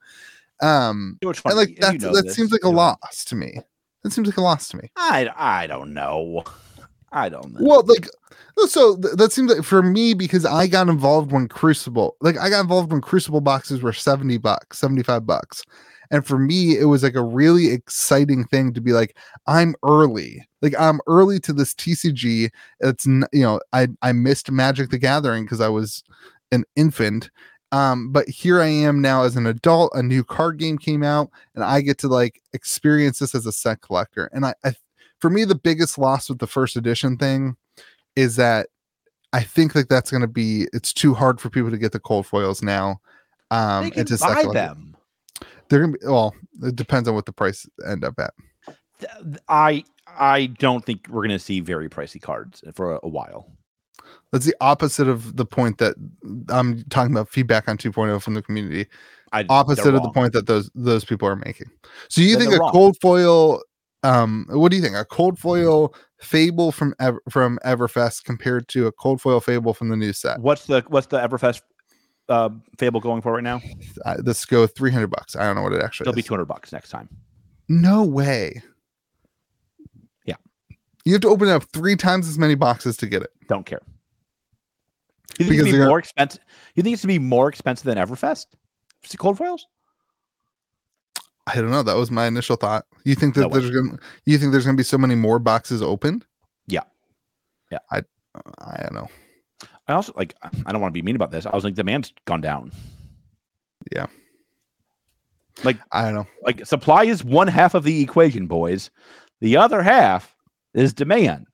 Um, You and like You that, know that this, seems like a know. loss to me. That seems like a loss to me. I I don't know. I don't know. Well, like, so th- that seems like for me because I got involved when Crucible, like, I got involved when Crucible boxes were 70 bucks, 75 bucks. And for me, it was like a really exciting thing to be like, I'm early. Like, I'm early to this TCG. It's, you know, I, I missed Magic the Gathering because I was an infant. Um, but here I am now as an adult. A new card game came out, and I get to like experience this as a set collector. And I, I for me, the biggest loss with the first edition thing is that I think that that's going to be it's too hard for people to get the cold foils now. Um, they can and to buy them. They're gonna be well. It depends on what the price end up at. I I don't think we're gonna see very pricey cards for a, a while. That's the opposite of the point that I'm talking about feedback on 2.0 from the community. I Opposite of the point that those those people are making. So you Then think a wrong. cold foil? Um, what do you think? A cold foil fable from Ever, from Everfest compared to a cold foil fable from the new set? What's the what's the Everfest uh, Fable going for right now? Uh, this go 300 bucks. I don't know what it actually It'll be two hundred bucks next time. No way. Yeah. You have to open up three times as many boxes to get it. Don't care. You think Because it's gonna more expensive? You think it's gonna be more expensive than Everfest? See cold foils? I don't know. That was my initial thought. You think that there's gonna you think there's gonna be so many more boxes opened? Yeah. Yeah. I I don't know. I also like. I don't want to be mean about this. I was like, demand's gone down. Yeah. Like I don't know. Like, supply is one half of the equation, boys. The other half is demand.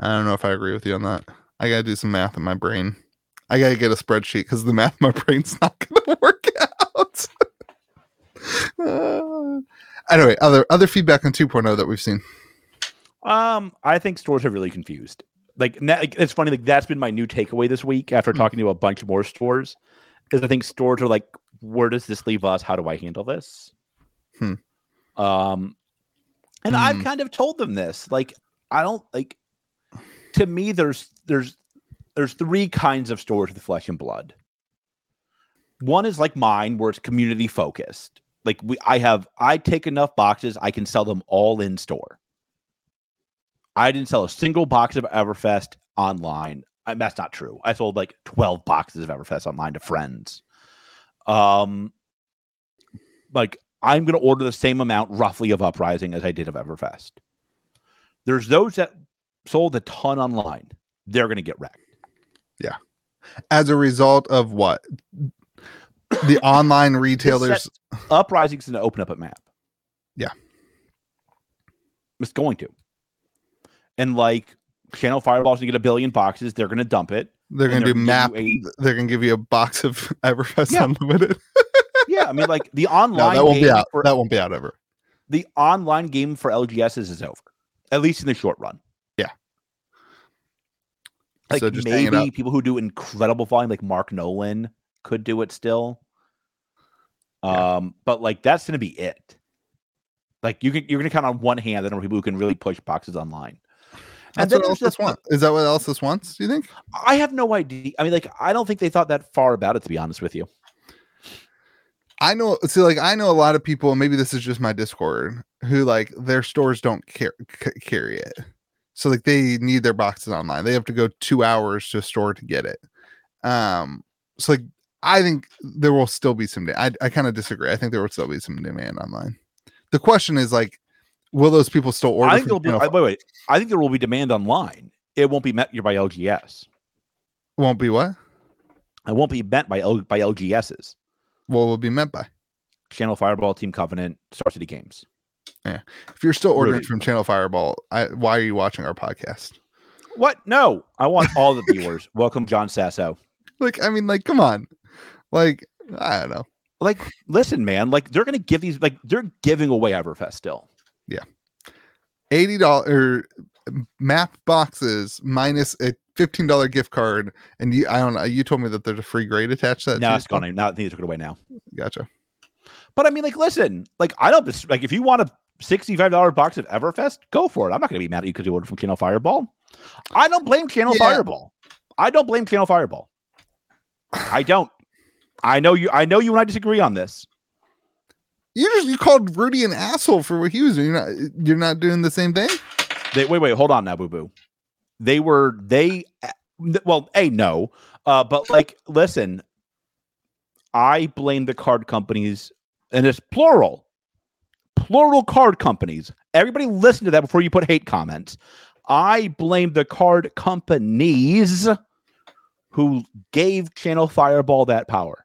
I don't know if I agree with you on that. I gotta do some math in my brain. I gotta get a spreadsheet because the math in my brain's not gonna work out. Uh, anyway, other other feedback on 2.0 that we've seen. Um, I think stores are really confused. Like, like, it's funny. Like that's been my new takeaway this week after Hmm. talking to a bunch more stores. Is I think stores are like, where does this leave us? How do I handle this? Hmm. Um, and I've Hmm. kind of told them this. Like, I don't like. To me, there's there's there's three kinds of stores with flesh and blood. One is like mine, where it's community focused. Like we, I have, I take enough boxes, I can sell them all in store. I didn't sell a single box of Everfest online. I, that's not true. I sold like 12 boxes of Everfest online to friends. Um, like I'm going to order the same amount roughly of Uprising as I did of Everfest. There's those that sold a ton online. They're going to get wrecked. Yeah. As a result of what? The online retailers. set- Uprising's going to open up a map. Yeah. It's going to. And like Channel Fireball's going to get a billion boxes. They're going to dump it. They're gonna they're do map. you They're gonna give you a box of Everfest Yeah. Unlimited. Yeah, I mean, like the online no, that won't be out. for That won't be out ever. the online game for LGSs is over, at least in the short run. Yeah. Like So maybe people who do incredible volume, like Mark Nolan, could do it still. Yeah. Um, but like that's gonna be it. Like you can you're gonna count on one hand the number of people who can really push boxes online. That's what else this wants. Is that what else this wants? Do you think? I have no idea. I mean, like I don't think they thought that far about it, to be honest with you. I know. See, like I know a lot of people. and Maybe this is just my Discord who like their stores don't car- c- carry it. So like they need their boxes online. They have to go two hours to a store to get it. Um. So like I think there will still be some. I I kind of disagree. I think there will still be some demand online. The question is like, will those people still order? I think there'll be. I- wait, wait. I think there will be demand online. It won't be met here by LGS. Won't be what? It won't be met by L, by LGSs. What will be met by? Channel Fireball, Team Covenant, Star City Games. Yeah. If you're still ordering Rudy. from Channel Fireball, I, why are you watching our podcast? What? No, I want all the viewers. Welcome, John Sasso. Like, I mean, like, come on. Like, I don't know. Like, listen, man. Like, they're gonna give these. Like, they're giving away Everfest still. Yeah. eighty dollar map boxes minus a fifteen dollar gift card, and you I don't know. You told me that there's a free grade attached to that. Too, it's gone. Now I think they took it away now. Gotcha. But I mean, like, listen. Like, I don't like if you want a sixty-five dollar box of Everfest, go for it. I'm not gonna be mad at you because you ordered from Channel Fireball. I don't blame Channel Yeah. Fireball. I don't blame Channel Fireball. I don't. I know you. I know you and I disagree on this. You just you called Rudy an asshole for what he was doing. You're not you're not doing the same thing. They, wait, wait, hold on now, boo boo. They were they. Well, a no, uh, but like, listen. I blame the card companies, and it's plural, plural card companies. Everybody, listen to that before you put hate comments. I blame the card companies who gave Channel Fireball that power.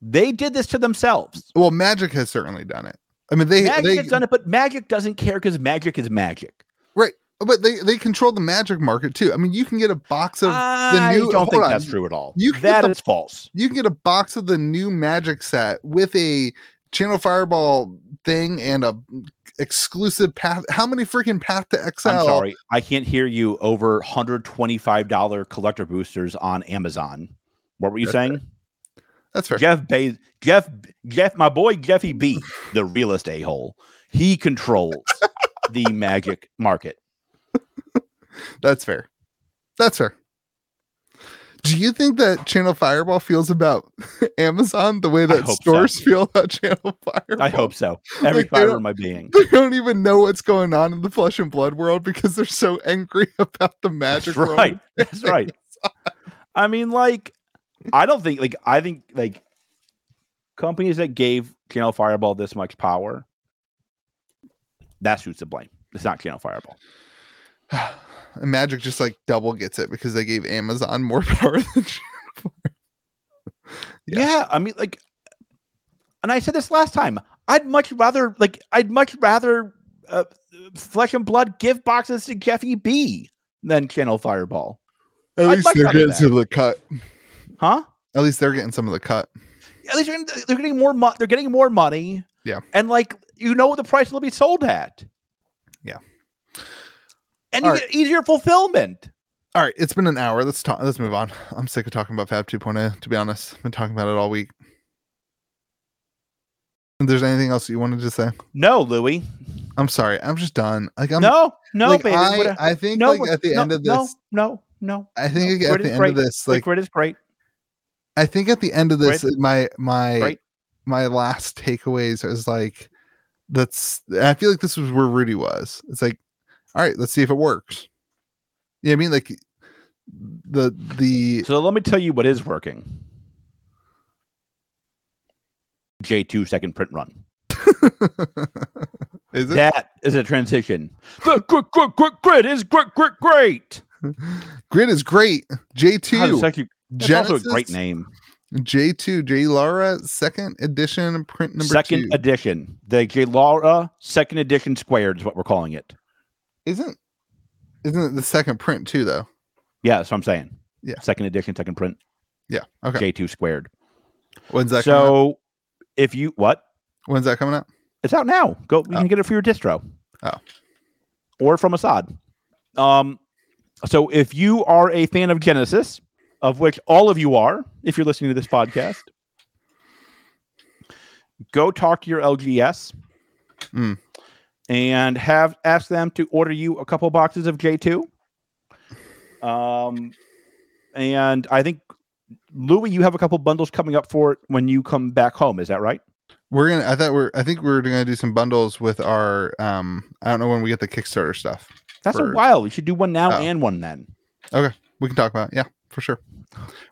They did this to themselves. Well, Magic has certainly done it. I mean, they Magic they has done it, but Magic doesn't care because Magic is Magic. right, but they they control the Magic market too. I mean, you can get a box of I new- I don't think on. that's true at all. You can that get the- is false. you can get a box of the new Magic set with a Channel Fireball thing and a exclusive path. How many freaking Path to Exile? I'm sorry, I can't hear you over $125 collector boosters on Amazon. What were you That's saying? That's fair. Jeff Jeff, Jeff, my boy Jeffy B, the realest a hole. He controls the magic market. That's fair. That's fair. Do you think that Channel Fireball feels about Amazon the way that hope so. stores feel about Channel Fireball? I hope so. Every Like, fiber of my being. They don't even know what's going on in the flesh and blood world because they're so angry about the magic That's right. That's right. I mean, like, I don't think, like, I think, like, companies that gave Channel Fireball this much power, that's who's to blame. It's not Channel Fireball. And Magic just like double gets it because they gave Amazon more power than Channel Yeah. Yeah. I mean, like, and I said this last time. I'd much rather, like, I'd much rather uh, Flesh and Blood give boxes to Jeffy B than Channel Fireball. At I'd least they're getting that. some of the cut. Huh? At least they're getting some of the cut. At least they're getting, they're getting more money. They're getting more money. Yeah. And like, you know what the price will be sold at. Yeah. And you All get easier fulfillment. All right, it's been an hour. Let's talk. Let's move on. I'm sick of talking about Fab 2.0. To be honest, I've been talking about it all week. If there's anything else you wanted to say? No, Louie. I'm sorry. I'm just done. Like I'm. no, no, like, baby. I, I think no, like at the no, end of no, this, No, no. I think no. at the end great. of this, like grid is great. I think at the end of this, Right. my my Right. my last takeaways is like that's. I feel like this was where Rudy was. It's like, all right, let's see if it works. Yeah, I mean, like the the So let me tell you what is working. J2 second print run. is it That is a transition. The grid, grid, grid, grid is great, great, great. grid is great. J two it's actually, that's also a great name. J two J Lara second edition print number second two. edition. The J Laura second edition squared is what we're calling it. isn't isn't it the second print too though? Yeah, that's what I'm saying. Yeah. Second edition, second print, Yeah. Okay. J2 squared. When's that coming out? So if you what? When's that coming out? It's out now. Go you Oh. can get it for your distro. Oh. Or from Assad. Um so if you are a fan of Genesis, of which all of you are, if you're listening to this podcast, go talk to your LGS Mm. and have ask them to order you a couple boxes of J2. Um and I think Louie, you have a couple bundles coming up for it when you come back home. Is that right? We're gonna. I thought we're. I think we're gonna do some bundles with our. Um. I don't know when we get the Kickstarter stuff. That's For- a while. We should do one now Oh. and one then. Okay, we can talk about. It. Yeah, for sure.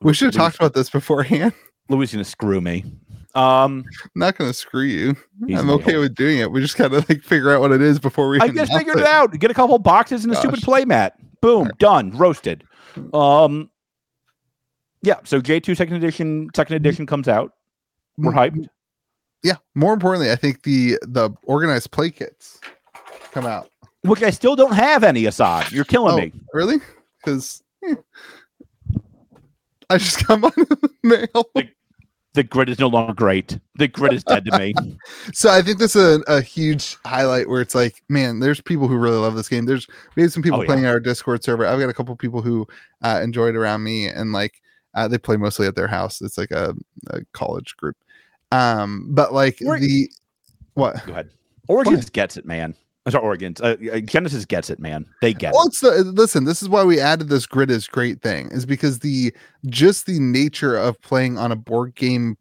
We should have Louie- talked about this beforehand. Louie is gonna screw me. Um, I'm not gonna screw you. I'm okay a-hole. with doing it. We just gotta like figure out what it is before we. I just figured it out. Get a couple boxes and a stupid Gosh. play mat. Boom, Alright. done, roasted. Um, yeah. So J two second edition, second edition comes out. We're Mm, hyped. Yeah. More importantly, I think the the organized play kits come out. Which I still don't have any. Assad, you're killing Oh, me. Really? Because I just got mine in the mail. The grid is no longer great. The grid is dead to me. So I think this is a, a huge highlight where it's like, man, there's people who really love this game. There's we have some people Oh, yeah. playing our Discord server. I've got a couple people who uh, enjoy it around me, and like uh, they play mostly at their house. It's like a, a college group. Um, but like We're- the what? Go ahead. Origins gets it, man. Sorry, Origins. Uh, uh, Genesis gets it, man. They get Well, it. it's the listen. This is why we added this grid is great thing is because the just the nature of playing on a board game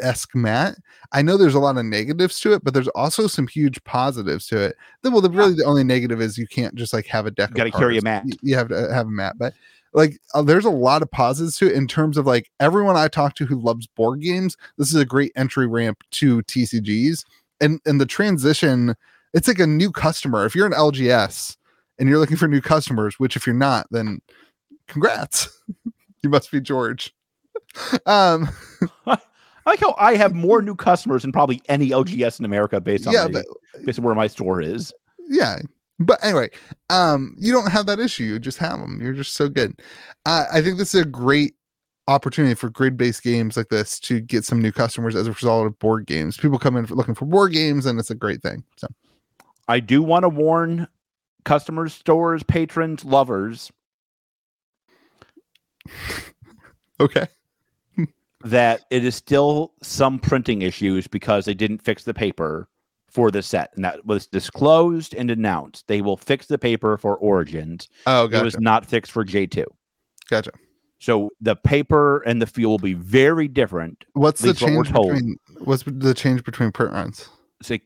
esque mat. I know there's a lot of negatives to it, but there's also some huge positives to it. Then, well, the really the only negative is you can't just like have a deck. You gotta carry a mat. You, you have to have a mat, but like uh, there's a lot of positives to it in terms of like everyone I talk to who loves board games. This is a great entry ramp to TCGs, and and the transition. It's like a new customer. If you're an LGS and you're looking for new customers, which if you're not, then congrats. you must be George. Um I like how I have more new customers than probably any LGS in America based on yeah, my- but based on where my store is. yeah. But anyway, um you don't have that issue. You just have them. You're just so good. Uh, I think this is a great opportunity for grid-based games like this to get some new customers as a result of board games. People come in for, looking for board games and it's a great thing. So I do want to warn customers, stores, patrons, lovers okay. that it is still some printing issues because they didn't fix the paper for the set, and that was disclosed and announced. They will fix the paper for Origins. Oh, gotcha. It was not fixed for J two. gotcha. So the paper and the feel will be very different. What's the what change told. between what's the change between print runs? So,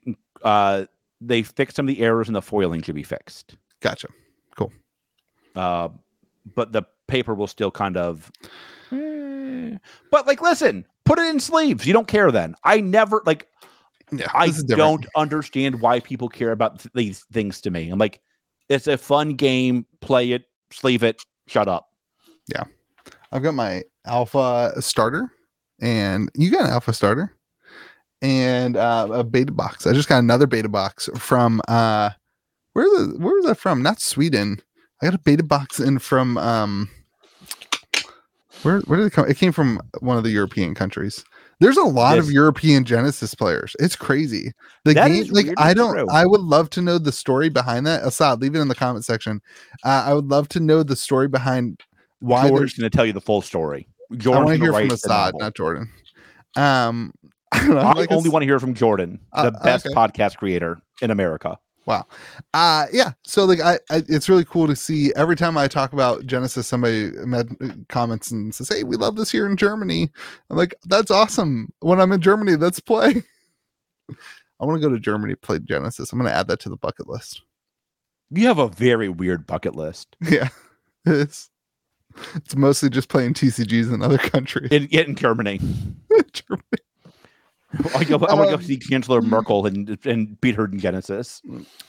uh, they fixed some of the errors and the foiling should be fixed. Gotcha. Cool. Uh, but the paper will still kind of. eh. But like, listen, put it in sleeves. You don't care then. I never like. Yeah, I this is different. don't understand why people care about th- these things to me. I'm like, it's a fun game. Play it, sleeve it, shut up. Yeah, I've got my alpha starter, and you got an alpha starter, and uh, a beta box. I just got another beta box from uh, where the where was that from? Not Sweden. I got a beta box in from um, where where did it come? It came from one of the European countries. There's a lot of European Genesis players. It's crazy. The That game, like I don't, true. I would love to know the story behind that. Assad, leave it in the comment section. Uh, I would love to know the story behind why George's going to tell you the full story. I want to hear from Assad, not Jordan. Um, I know. I like only want to hear from Jordan, Uh, the best okay. podcast creator in America. Wow. Uh yeah. So like, I, I it's really cool to see every time I talk about Genesis, somebody med- comments and says, "Hey, we love this here in Germany." I'm like, "That's awesome." When I'm in Germany, let's play. I want to go to Germany play Genesis. I'm going to add that to the bucket list. You have a very weird bucket list. Yeah, it's it's mostly just playing TCGs in other countries. In, in Germany, Germany. I, go, I want to Um, go see Chancellor Merkel and and beat her in Genesis.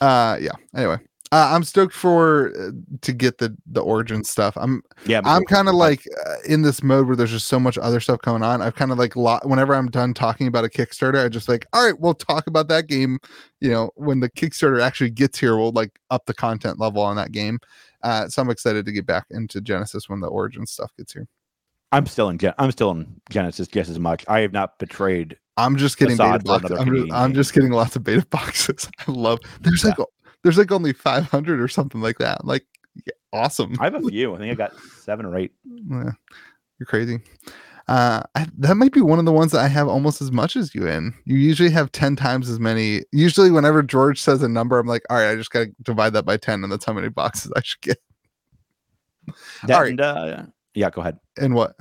Uh, yeah. Anyway, uh, I'm stoked for uh, to get the the origin stuff. I'm Yeah, I'm kind of like uh, in this mode where there's just so much other stuff going on. I've kind of like lot whenever I'm done talking about a Kickstarter, I just like, all right, we'll talk about that game. You know, when the Kickstarter actually gets here, we'll like up the content level on that game. Uh, so I'm excited to get back into Genesis when the origin stuff gets here. I'm still in Gen- I'm still in Genesis just as much. I have not betrayed. I'm just getting beta boxes. I'm, just, I'm just getting lots of beta boxes. I love. There's like there's like only 500 or something like that. I'm like, yeah, awesome. I have a few. I think I got seven or eight. Yeah, you're crazy. Uh, I, that might be one of the ones that I have almost as much as you in. You usually have 10 times as many. Usually, whenever George says a number, I'm like, all right, I just got to divide that by 10, and that's how many boxes I should get. That, right. and, uh, yeah, go ahead. And what?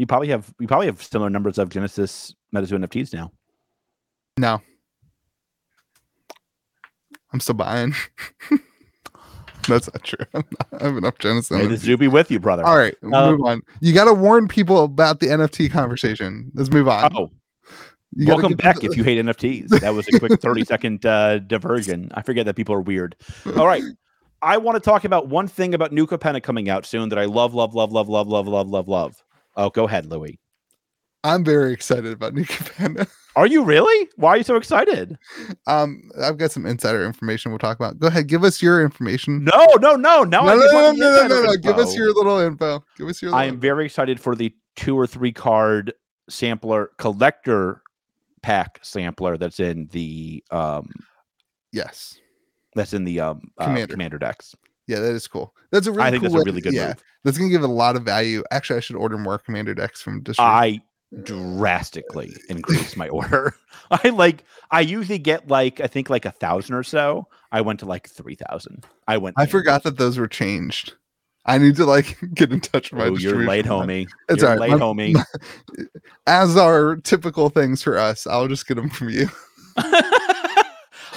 You probably have you probably have similar numbers of Genesis Metazoo NFTs now. No. I'm still buying. that's not true. I'm not, I have enough Genesis. May the zoo be with you, brother. All right, Um, move on. You got to warn people about the NFT conversation. Let's move on. Oh, You welcome get- back if you hate NFTs. That was a quick 30 second uh, diversion. I forget that people are weird. All right. I want to talk about one thing about New Capenna coming out soon that I love, love, love, love, love, love, love, love, love. Oh, go ahead, Louie. I'm very excited about New Capenna. Are you really? Why are you so excited? Um, I've got some insider information we'll talk about. Go ahead, give us your information. No, no, no, no. no, I no, just no, no, no, no, no. Give us your little info. Give us your. I Little am very excited for the two or three card sampler collector pack sampler that's in the um yes. that's in the um uh, Commander. commander. decks. Yeah, that is cool. That's a really. I think cool that's a really good Yeah, move. that's gonna give it a lot of value. Actually, I should order more commander decks from district. I drastically increased my order. I like I usually get like I think like a thousand or so. I went to like three thousand. I went. I forgot that those were changed. I need to like get in touch with my. Oh, you're late, homie. It's you're all right. late, My- homie. As are typical things for us, I'll just get them from you.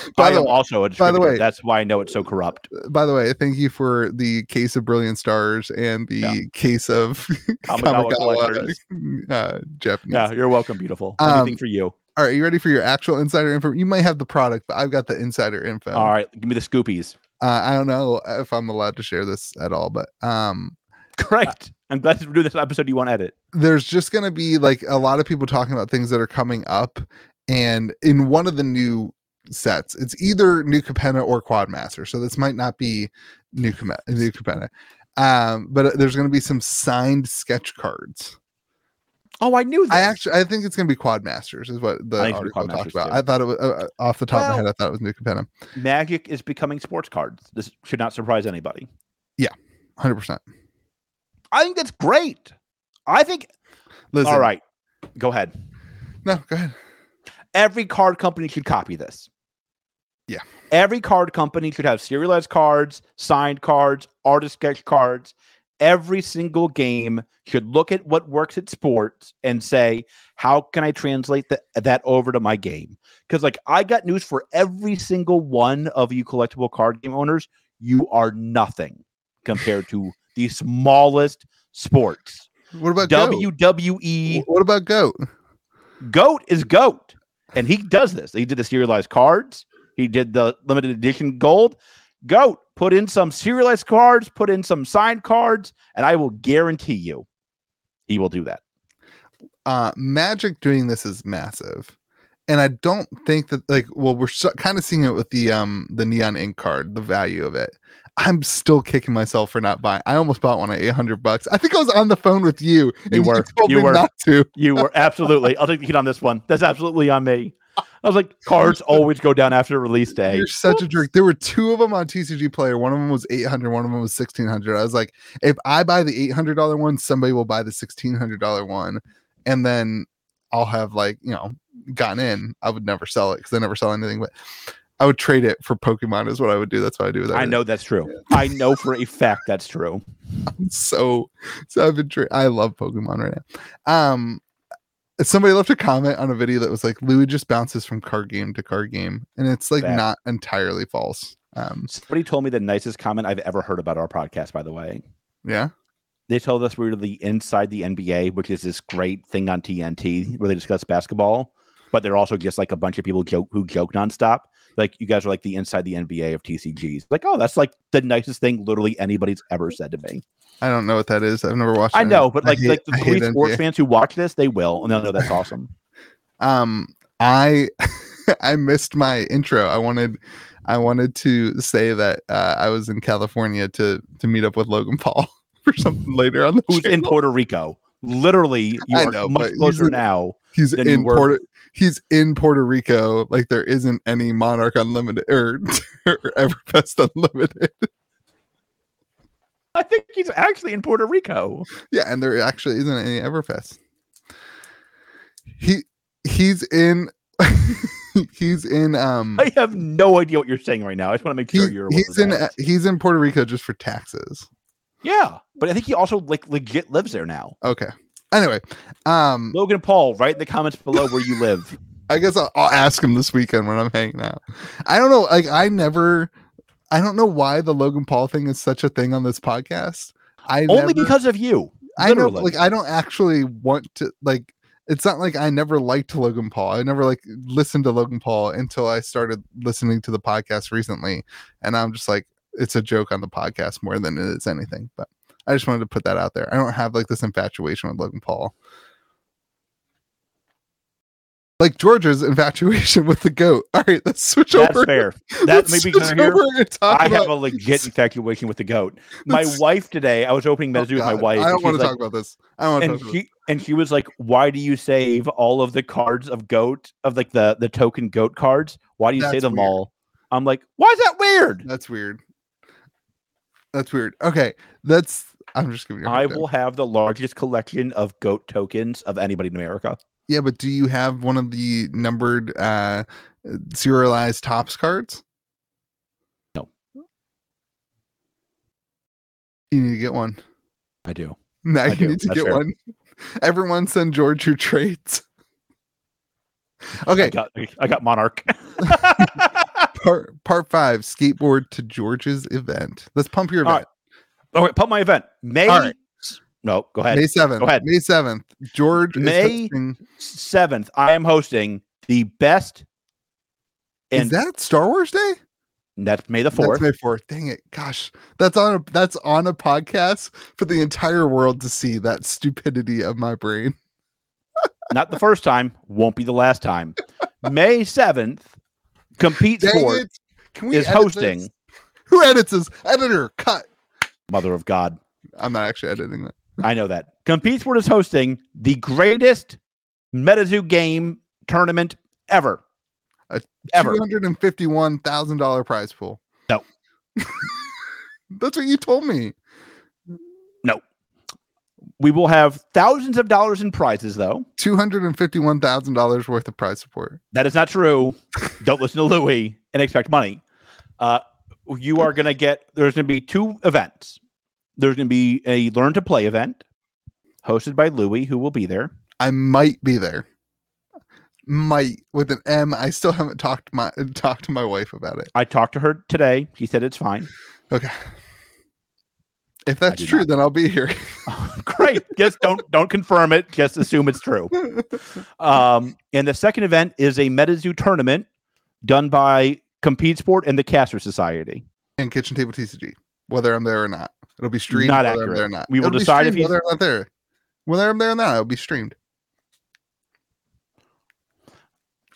I the am also a by the way- That's why I know it's so corrupt. By the way, thank you for the case of Brilliant Stars and the Yeah. case of Kamigawa, uh, Japanese. Yeah, you're welcome, beautiful. Um, Anything for you. All right, you ready for your actual insider info? You might have the product, but I've got the insider info. All right, give me the scoopies. Uh, I don't know if I'm allowed to share this at all, but um, Great. I'm glad to do this episode. You want to edit? there's just going to be like a lot of people talking about things that are coming up and in one of the new sets it's either new capenna or quadmaster so this might not be new Capenna, new capenna um but there's going to be some signed sketch cards Oh, I knew that. i actually i think it's going to be quadmasters is what the I think it's gonna be article talked about too. i thought it was uh, uh, off the top of my head i thought it was new capenna Magic is becoming sports cards. This should not surprise anybody. Yeah, 100% I think that's great. I think. Listen, all right, go ahead. no go ahead Every card company should copy this. Yeah. Every card company should have serialized cards, signed cards, artist sketch cards. Every single game should look at what works at sports and say, how can I translate that that over to my game? Because like I got news for every single one of you collectible card game owners, you are nothing compared to the smallest sports. what about goat? WWE what about goat Goat is Goat. And he does this. He did the serialized cards. He did the limited edition gold. Goat, put in some serialized cards, put in some signed cards, and I will guarantee you he will do that. uh magic doing this is massive and i don't think that like well we're so, kind of seeing it with the um the neon ink card the value of it i'm still kicking myself for not buying i almost bought one at 800 bucks i think i was on the phone with you You were. You me were. not to You were absolutely, I'll take the heat on this one. That's absolutely on me. I was like, cards always go down after release day. you're such a Whoops. jerk there were two of them on tcg player one of them was 800 one of them was 1600 i was like if i buy the $800 one somebody will buy the $1600 one and then i'll have like you know gotten in i would never sell it because i never sell anything but i would trade it for pokemon is what i would do that's what i do with I know that's true. I know for a fact that's true. so so I've been tra- I love Pokemon right now. Um somebody left a comment on a video that was like Louie just bounces from card game to card game, and it's like Fact. not entirely false. Um Somebody told me the nicest comment I've ever heard about our podcast, by the way. yeah. they told us we were the inside the NBA, which is this great thing on TNT where they discuss basketball, but they're also just like a bunch of people joke who joke nonstop. Like you guys are like the inside the NBA of TCGs. Like, oh, that's like the nicest thing literally anybody's ever said to me. I don't know what that is. I've never watched I it. know, but like hate- like the three sports NBA. fans who watch this, they will, and they'll know that's awesome. um I I missed my intro. I wanted I wanted to say that uh, I was in California to to meet up with Logan Paul for something later on the Who's in. Puerto Rico? Literally, you I are know, but much he's closer in- now. he's in. Puerto he's in Puerto Rico like there isn't any Monarch Unlimited or, or Everfest Unlimited. I think he's actually in Puerto Rico. Yeah, and there actually isn't any Everfest. He he's in he's in um I have no idea what you're saying right now. I just want to make he- sure you're. he's in that. uh, he's in Puerto Rico just for taxes. Yeah, but I think he also like legit lives there now. Okay. Anyway, um Logan Paul, write in the comments below where you live. I guess I'll, I'll ask him this weekend when I'm hanging out. I don't know. Like, I never, I don't know why the Logan Paul thing is such a thing on this podcast. I Only never- because of you. I know, literally. like, I don't actually want to, like, it's not like I never liked Logan Paul. I never like listened to Logan Paul until I started listening to the podcast recently, and I'm just like, it's a joke on the podcast more than it is anything. But I just wanted to put that out there. I don't have like this infatuation with Logan Paul. Like George's infatuation with the goat. All right, let's switch That's over. fair. That Let's switch consider here. over and talk I have a legit infatuation with the goat. My wife today, I was opening Oh, with my wife. I don't want to like- talk about this. I don't want to talk about she and she was like, "Why do you save all of the cards of goat of like the the token goat cards? Why do you That's them weird. all?" I'm like, "Why is that weird?" That's weird. That's weird. Okay, that's. I'm just giving I will have the largest collection of goat tokens of anybody in America. Yeah, but do you have one of the numbered uh serialized tops cards? No. You need to get one. I do. Now I you do. need to That's get fair. one. Everyone send George your trades. I Okay, got I got Monarch. part part five, skateboard to George's event. Let's pump your event. All right, pump my event. May right. No, go ahead. May seventh. Go ahead. May seventh. George May is Seventh, I am hosting the best Is that Star Wars Day? that's May the That's fourth. May fourth. Dang it! Gosh, that's on a that's on a podcast for the entire world to see. That stupidity of my brain. Not the first time, won't be the last time. May seventh, Compete Dang Sport it! Can we is hosting. this? Who edits this? Editor, cut. Mother of God. I'm not actually editing that. I know that. Compete Sport is hosting the greatest MetaZoo game tournament ever. A ever. Two hundred and fifty-one thousand dollar prize pool. No. that's what you told me. No. We will have thousands of dollars in prizes, though. Two hundred and fifty-one thousand dollars worth of prize support. That is not true. Don't listen to Louie and expect money. Uh, you are going to get, there's going to be two events. There's going to be a learn to play event hosted by Louie, who will be there. I might be there. Might with an M. I still haven't talked to my talked to my wife about it. I talked to her today. She said it's fine. Okay. If that's true, not. then I'll be here. Great. Just don't don't confirm it. Just assume it's true. Um, and the second event is a MetaZoo tournament done by Compete Sport and the Caster Society. and kitchen table TCG, whether I'm there or not. It'll be streamed Not whether I'm accurate. there or not. We will It'll decide if he's- whether I'm not there. Whether I'm there or not, it'll be streamed.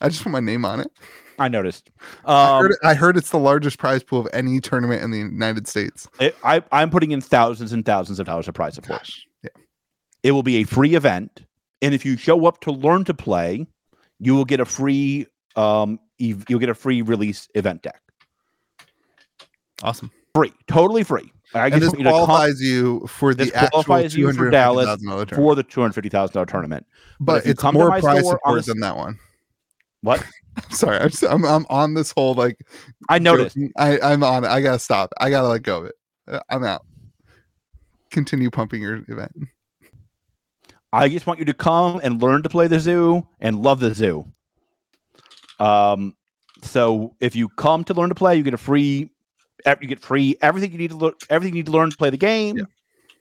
I just put my name on it. I noticed. I, Um, heard I heard it's the largest prize pool of any tournament in the United States. it- I, I'm putting in thousands and thousands of dollars of prize support. Gosh, yeah. It will be a free event, and if you show up to learn to play, you will get a free um ev- you'll get a free release event deck. Awesome. Free, totally free. I And just this want you to come qualifies you for the actual qualifies you for Dallas $250,000 for the two hundred fifty thousand dollar tournament. but you it's more my prize support than that one. What Sorry, I'm, just, I'm I'm on this whole like. I noticed. joking. I I'm on it. I gotta stop. I gotta let go of it. Uh, I'm out. Continue pumping your event. I just want you to come and learn to play the zoo and love the zoo. Um, so if you come to learn to play, you get a free, you get free everything you need to look everything you need to learn to play the game. Yeah.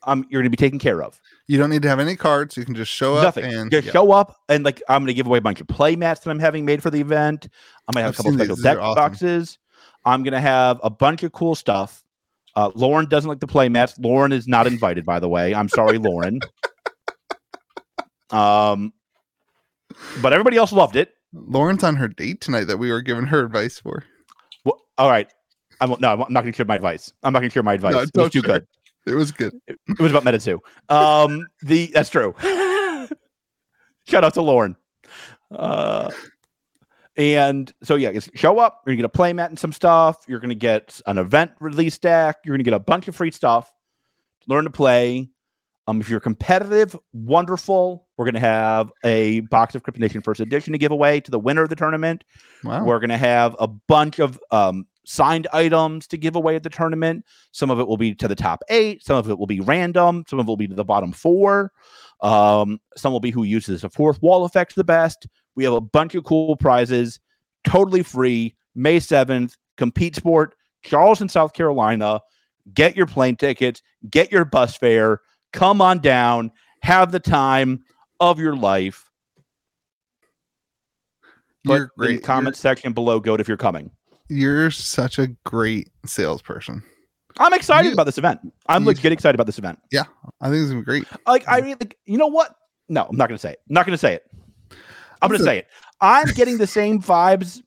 Um, you're going to be taken care of. You don't need to have any cards. You can just show up Nothing. and Just yeah. show up and like I'm going to give away a bunch of play mats that I'm having made for the event. I'm going to have I've a couple seen special these. These are deck awesome. boxes. I'm going to have a bunch of cool stuff. Uh, Lauren doesn't like the play mats. Lauren is not invited, by the way. I'm sorry, Lauren. Um, but everybody else loved it. Lauren's on her date tonight that we were giving her advice for. Well, all right. I won't. No, I'm not going to share my advice. I'm not going to share my advice. No, it was too share. good. It was good. It was about MetaZoo. Um, the that's true. Shout out to Lauren. Uh, and so yeah, show up. You're gonna get a play mat and some stuff. You're gonna get an event release deck. You're gonna get a bunch of free stuff. Learn to play. Um, if you're competitive, wonderful. We're gonna have a box of Cryptid Nation First Edition to give away to the winner of the tournament. Wow. We're going to have a bunch of um, signed items to give away at the tournament. Some of it will be to the top eight. Some of it will be random. Some of it will be to the bottom four. Um, some will be who uses the fourth wall effect the best. We have a bunch of cool prizes, totally free. May 7th, Compete Sport, Charleston, South Carolina. Get your plane tickets, get your bus fare, come on down, have the time of your life. Put You're in the comment section below goat if you're coming. You're, such a great salesperson. I'm excited You- about this event. I'm you- get excited about this event. Yeah, I think it's gonna be great. Like I really, like, you know what? No, I'm not going to say it. I'm not going to say it. I'm going to Listen. say it. I'm getting the same vibes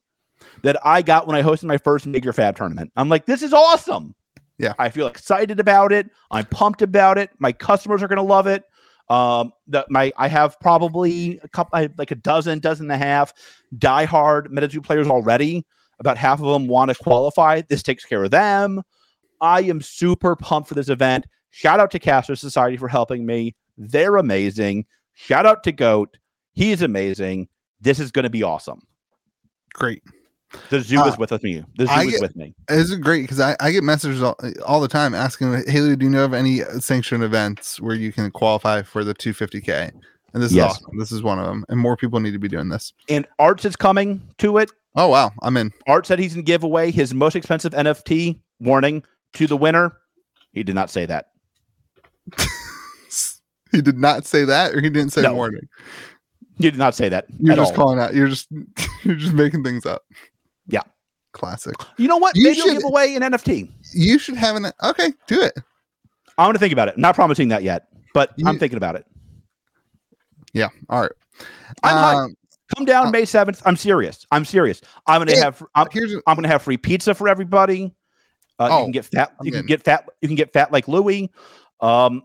that I got when I hosted my first major fab tournament. I'm like, this is awesome. Yeah. I feel excited about it. I'm pumped about it. My customers are going to love it. Um, that my I have probably a couple, I have like a dozen, dozen and a half diehard MetaZoo players already. About half of them want to qualify. This takes care of them. I am super pumped for this event. Shout out to Caster Society for helping me. They're amazing. Shout out to Goat. He is amazing. This is going to be awesome. Great. The zoo Uh, is with me. The zoo I is get- with me. This is great because I, I get messages all, all the time asking Haley, do you know of any sanctioned events where you can qualify for the 250k? And this Yes. is awesome. This is one of them, and more people need to be doing this. And Arts is coming to it. Oh wow, I'm in. Art said he's going to give away his most expensive NFT. Warning to the winner. He did not say that. He did not say that, or he didn't say No. warning. He did not say that. You're just all. calling out. You're just you're just making things up. Yeah. classic. You know what? You Maybe should- you'll give away an NFT. You should have an okay. Do it. I'm to think about it. not promising that yet, but I'm thinking about it. Yeah. All right. I'm. Um, Come down uh, May 7th. I'm serious. I'm serious. I'm going to Yeah. have I'm, here's a- I'm to have free pizza for everybody. Uh, you Oh, can get fat. You can get fat. You can get fat like Louie. Um,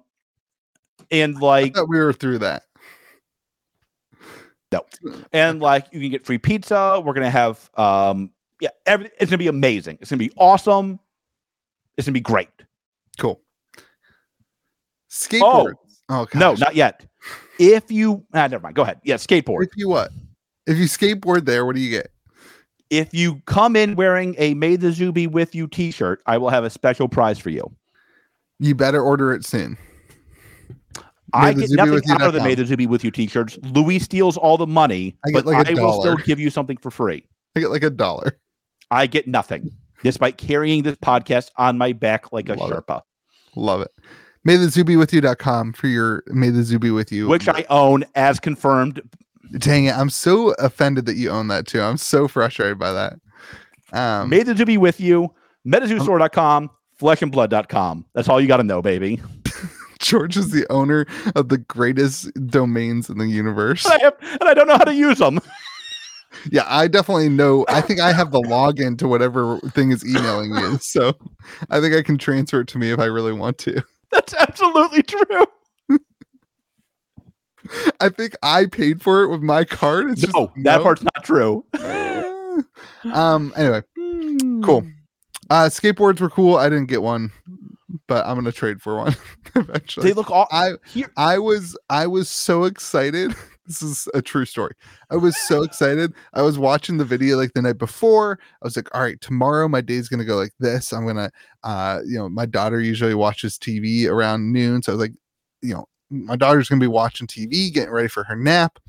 and like thought we were through that. No, and like you can get free pizza. We're gonna have um yeah, every, it's gonna be amazing. It's gonna be awesome. It's gonna be great. Cool. Skateboard. Oh, No, gosh. not yet. If you ah, never mind. Go ahead. Yeah, skateboard. If you what? If you skateboard there, what do you get? If you come in wearing a "May the Zoo be with you" T-shirt, I will have a special prize for you. You better order it soon. I get nothing out of the. "May the Zoo be with you" T-shirts. Louie steals all the money, I get but like I will still give you something for free. I get like a dollar. I get nothing, despite carrying this podcast on my back like a Love it. Love it. May the zoo be with you.com for your May the zoo be with you. which I own as confirmed dang it. I'm so offended that you own that too. I'm so frustrated by that. Um May the Zoo be with you. MetaZooStore.com, flesh-and-blood.com. That's all you got to know, baby. George is the owner of the greatest domains in the universe. And I, have, and I don't know how to use them. Yeah, I definitely know. I think I have the login to whatever thing is emailing you. So I think I can transfer it to me if I really want to. That's absolutely true. I think I paid for it with my card. It's no, just that no. part's not true. um anyway, cool. Uh skateboards were cool. I didn't get one, but I'm gonna trade for one eventually. They look all. I Here, I was I was so excited. This is a true story. I was so excited. I was watching the video like the night before. I was like, all right, tomorrow my day's gonna go like this. I'm gonna uh you know, my daughter usually watches TV around noon. So I was like, you know, my daughter's gonna be watching TV, getting ready for her nap.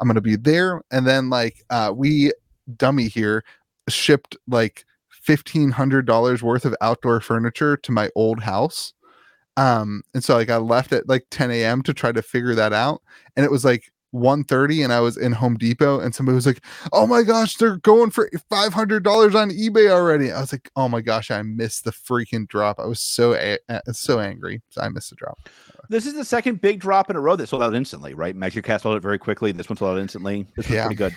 I'm gonna be there. And then like uh we dummy here shipped like fifteen hundred dollars worth of outdoor furniture to my old house. Um, and so like I left at like 10 a.m. to try to figure that out. And it was like 1:30 and I was in Home Depot and somebody was like, Oh my gosh, they're going for $500 on eBay already. I was like, Oh my gosh, I missed the freaking drop. I was so a- so angry. So I missed the drop. this is the second big drop in a row that sold out instantly, right? Magic Cast sold it very quickly. This one sold out instantly. This was Yeah. pretty good.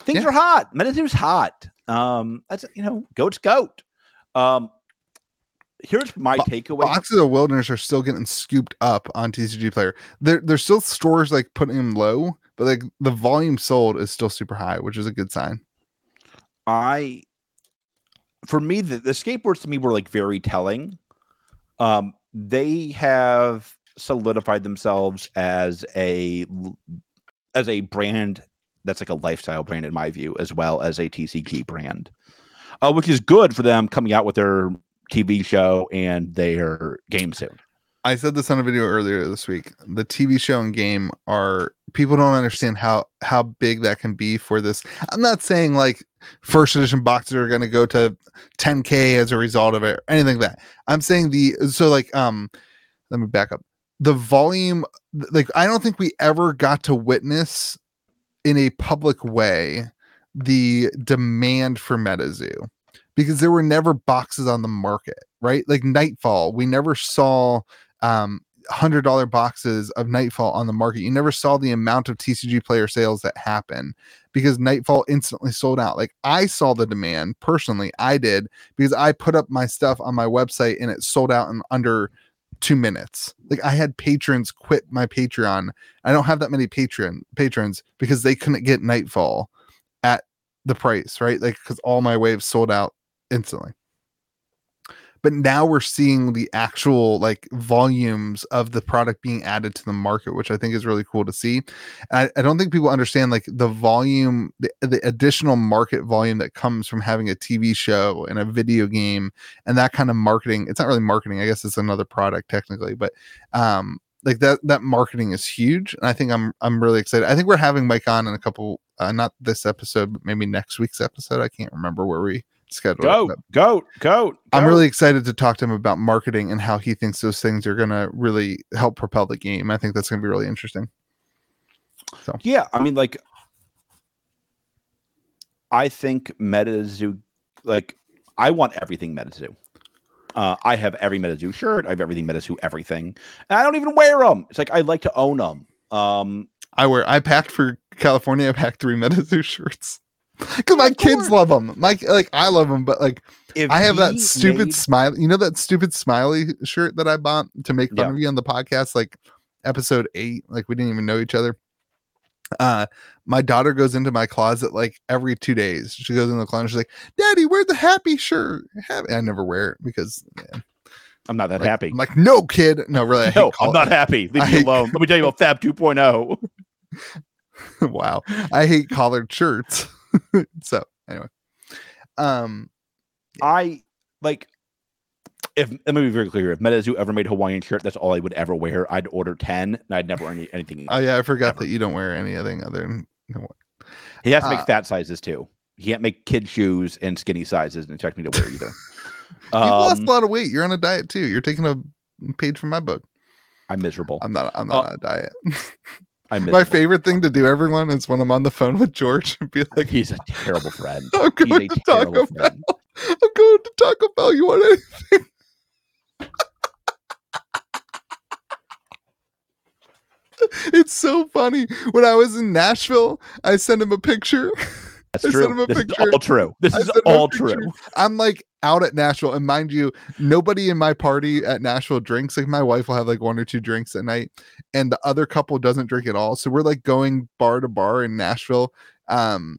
Things Yeah. are hot. MetaZoo's hot. Um, that's you know, goat's goat. Um, here's my Bo- takeaway. Boxes of Wilderness are still getting scooped up on TCG Player. There, there's still stores like putting them low, but like the volume sold is still super high, which is a good sign. I for me the, the skateboards to me were like very telling. Um they have solidified themselves as a as a brand that's like a lifestyle brand in my view as well as a TCG brand. Uh, which is good for them coming out with their TV show and their game soon. I said this on a video earlier this week. The TV show and game are people don't understand how how big that can be for this. I'm not saying like first edition boxes are going to go to 10k as a result of it or anything like that. I'm saying the so like um let me back up. The volume like I don't think we ever got to witness in a public way the demand for MetaZoo because there were never boxes on the market, right? Like Nightfall, we never saw um hundred dollar boxes of Nightfall on the market. You never saw the amount of TCG player sales that happen because Nightfall instantly sold out. Like I saw the demand personally, I did because I put up my stuff on my website and it sold out in under two minutes. Like I had patrons quit my Patreon. I don't have that many patron patrons because they couldn't get Nightfall at the price, right? Like because all my waves sold out instantly. but now we're seeing the actual like volumes of the product being added to the market which i think is really cool to see. I, I don't think people understand like the volume the, the additional market volume that comes from having a tv show and a video game and that kind of marketing. It's not really marketing i guess it's another product technically but um like that that marketing is huge and i think i'm i'm really excited. I think we're having mike on in a couple uh, not this episode but maybe next week's episode. I can't remember where we scheduled Goat, it, goat, goat. I'm goat. really excited to talk to him about marketing and how he thinks those things are going to really help propel the game. I think that's going to be really interesting. So yeah, I mean, like, I think MetaZoo, like, I want everything MetaZoo. Uh, I have every MetaZoo shirt. I have everything MetaZoo everything. And I don't even wear them. It's like I like to own them. Um, I wear. I packed for California. I packed three MetaZoo shirts because my kids love them. My like I love them, but like if I have that stupid made- smile. You know that stupid smiley shirt that I bought to make fun Yeah. of you on the podcast, like episode eight. Like we didn't even know each other. Uh, my daughter goes into my closet like every two days. She goes in the closet. She's like, "Daddy, wear the happy shirt." Happy. I never wear it because man, I'm not that like, happy. I'm like, no, kid. No, really. I no, I'm collar- not happy. Leave I me hate- alone. Let me tell you about Fab oh. 2.0. wow i hate collared shirts so anyway um I like if let me be very clear. If MetaZoo ever made a Hawaiian shirt, that's all I would ever wear. I'd order 10 and I'd never earn any, anything. oh yeah i forgot Ever. that you don't wear anything other than he has to make uh, fat sizes too. He can't make kid shoes and skinny sizes and expect me to wear either. you've lost um, a lot of weight you're on a diet too you're taking a page from my book I'm miserable. i'm not i'm not Oh, on a diet I'm my miserable. favorite thing to do everyone is when i'm on the phone with george and be like He's a terrible friend. i'm going a to taco terrible bell i'm going to taco bell you want anything It's so funny. When I was in Nashville, I sent him a picture That's true. a This is all true. This I is sent him a all picture. true. I'm like out at Nashville, and mind you, nobody in my party at Nashville drinks. Like my wife will have like one or two drinks at night, and the other couple doesn't drink at all. So we're like going bar to bar in Nashville. Um,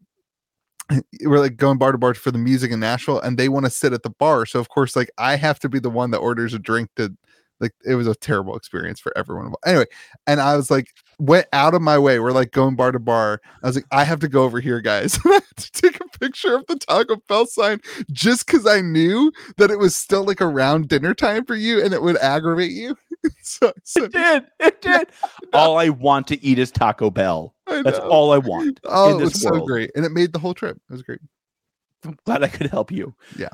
we're like going bar to bar for the music in Nashville, and they want to sit at the bar. So of course, like I have to be the one that orders a drink to. Like it was a terrible experience for everyone. Anyway, and I was like, went out of my way. We're like going bar to bar. I was like, I have to go over here, guys. And I had to take a picture of the Taco Bell sign just because I knew that it was still like around dinner time for you and it would aggravate you. so, so It did. It did. All I want to eat is Taco Bell. That's all I want. Oh, it was this so great, and it made the whole trip. It was great. I'm glad I could help you. Yeah.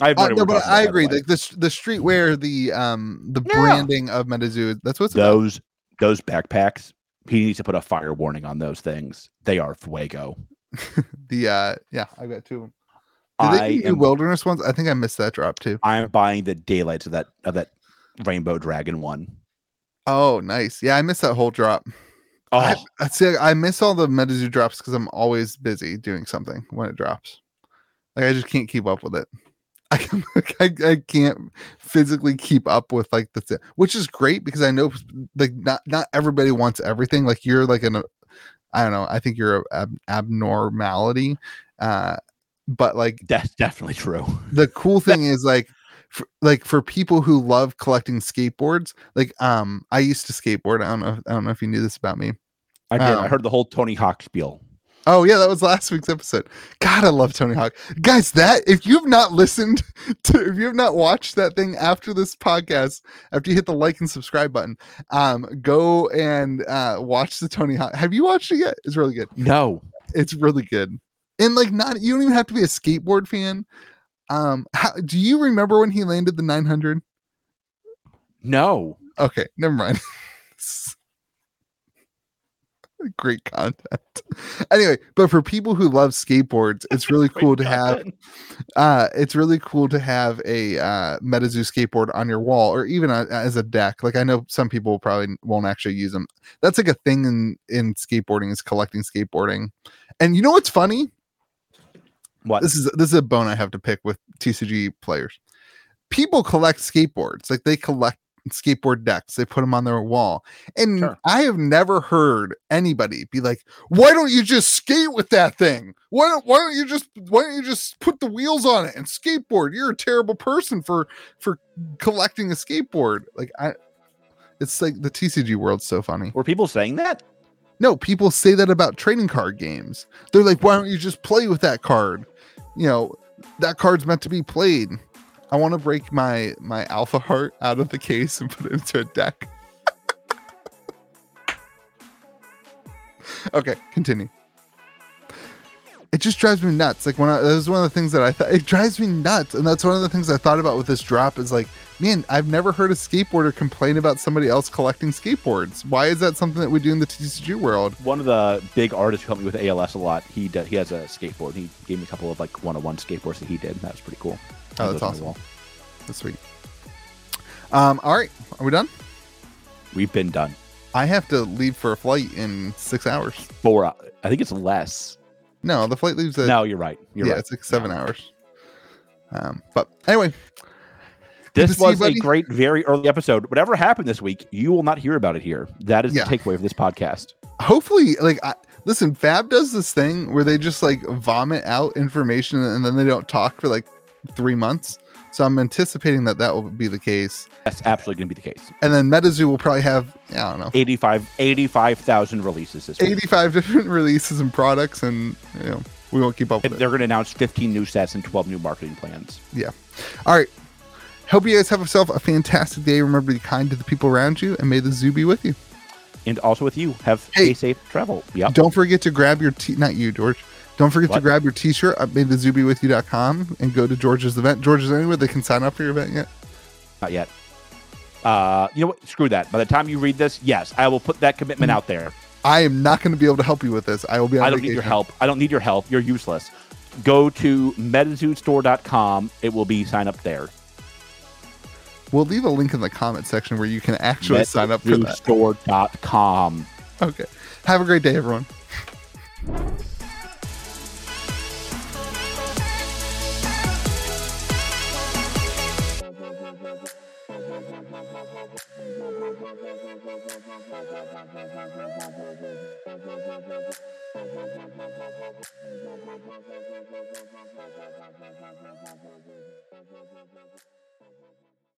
I have Uh, no idea no, but I agree. the. Like this, the streetwear, the um, the Yeah. branding of MetaZoo. That's what's about. those those backpacks. He needs to put a fire warning on those things. They are fuego. The uh, yeah, I got two of them. Did I they do am wilderness ones? I think I missed that drop too. I'm buying the daylights of that of that rainbow dragon one. Oh, nice. Yeah, I missed that whole drop. Oh, I, I see. I miss all the MetaZoo drops because I'm always busy doing something when it drops. Like I just can't keep up with it. I I, I can't physically keep up with like the which is great because I know like not not everybody wants everything. Like you're like an I don't know. I think you're a ab- abnormality. Uh, but like that's definitely true. the cool thing is like for, like for people who love collecting skateboards like um i used to skateboard i don't know i don't know if you knew this about me I did. I Um, heard the whole Tony Hawk spiel. Oh yeah that was last week's episode. God i love tony hawk. Guys that if you've not listened to if you have not watched that thing after this podcast after you hit the like and subscribe button um go and uh watch the tony hawk. Have you watched it yet? It's really good. No, it's really good. And like not you don't even have to be a skateboard fan. Um how, do you remember when he landed the 900 no. okay never mind great content. Anyway but for people who love skateboards it's really cool to have uh it's really cool to have a uh metazoo skateboard on your wall or even a, as a deck like i know some people probably won't actually use them that's like a thing in in skateboarding is collecting skateboarding. And you know what's funny? What? this is this is a bone I have to pick with TCG players. People collect skateboards, like they collect skateboard decks. They put them on their wall. And Sure. I have never heard anybody be like, "Why don't you just skate with that thing? Why don't why don't you just why don't you just put the wheels on it and skateboard? You're a terrible person for for collecting a skateboard." Like I it's like the TCG world's so funny. Were people saying that? No, people say that about trading card games. They're like, why don't you just play with that card? You know, that card's meant to be played. I want to break my my alpha heart out of the case and put it into a deck. okay, continue. It just drives me nuts. Like when I, that was one of the things that I thought it drives me nuts, and that's one of the things I thought about with this drop is like, man, I've never heard a skateboarder complain about somebody else collecting skateboards. Why is that something that we do in the TCG world? One of the big artists who helped me with ALS a lot, he did, he has a skateboard. He gave me a couple of like one-on-one skateboards that he did. That was pretty cool. Oh, that's awesome. That's sweet. Um, all right, are we done? We've been done. I have to leave for a flight in six hours. Four. I think it's less. No, the flight leaves at no, you're right. You're yeah, right. it's like seven hours. Um, but anyway, This was a great, very early episode. Whatever happened this week, you will not hear about it here. That is Yeah. the takeaway of this podcast. hopefully, like, I, listen, Fab does this thing where they just like vomit out information and then they don't talk for like three months. So I'm anticipating that that will be the case. That's absolutely going to be the case. And then MetaZoo will probably have, I don't know, 85 85,000 releases this week. 85 different releases and products, and you know, we won't keep up with. They're going to announce 15 new sets and 12 new marketing plans. Yeah. All right. Hope you guys have yourself a fantastic day. Remember to be kind to the people around you, and may the zoo be with you. And also with you, have Hey. a safe travel. Yep. Don't forget to grab your t not you, George. Don't forget to grab your t-shirt at maythezoobewithyou.com and go to George's event. George, is there anywhere they can sign up for your event yet? Not yet. Uh, you know what? Screw that. By the time you read this, yes, I will put that commitment out there. I am not going to be able to help you with this. I will be I don't need your help. I don't need your help. You're useless. Go to metazoostore.com. It will be sign up there. We'll leave a link in the comment section where you can actually sign up for that. Metazoostore.com. Okay. Have a great day, everyone. Thank you.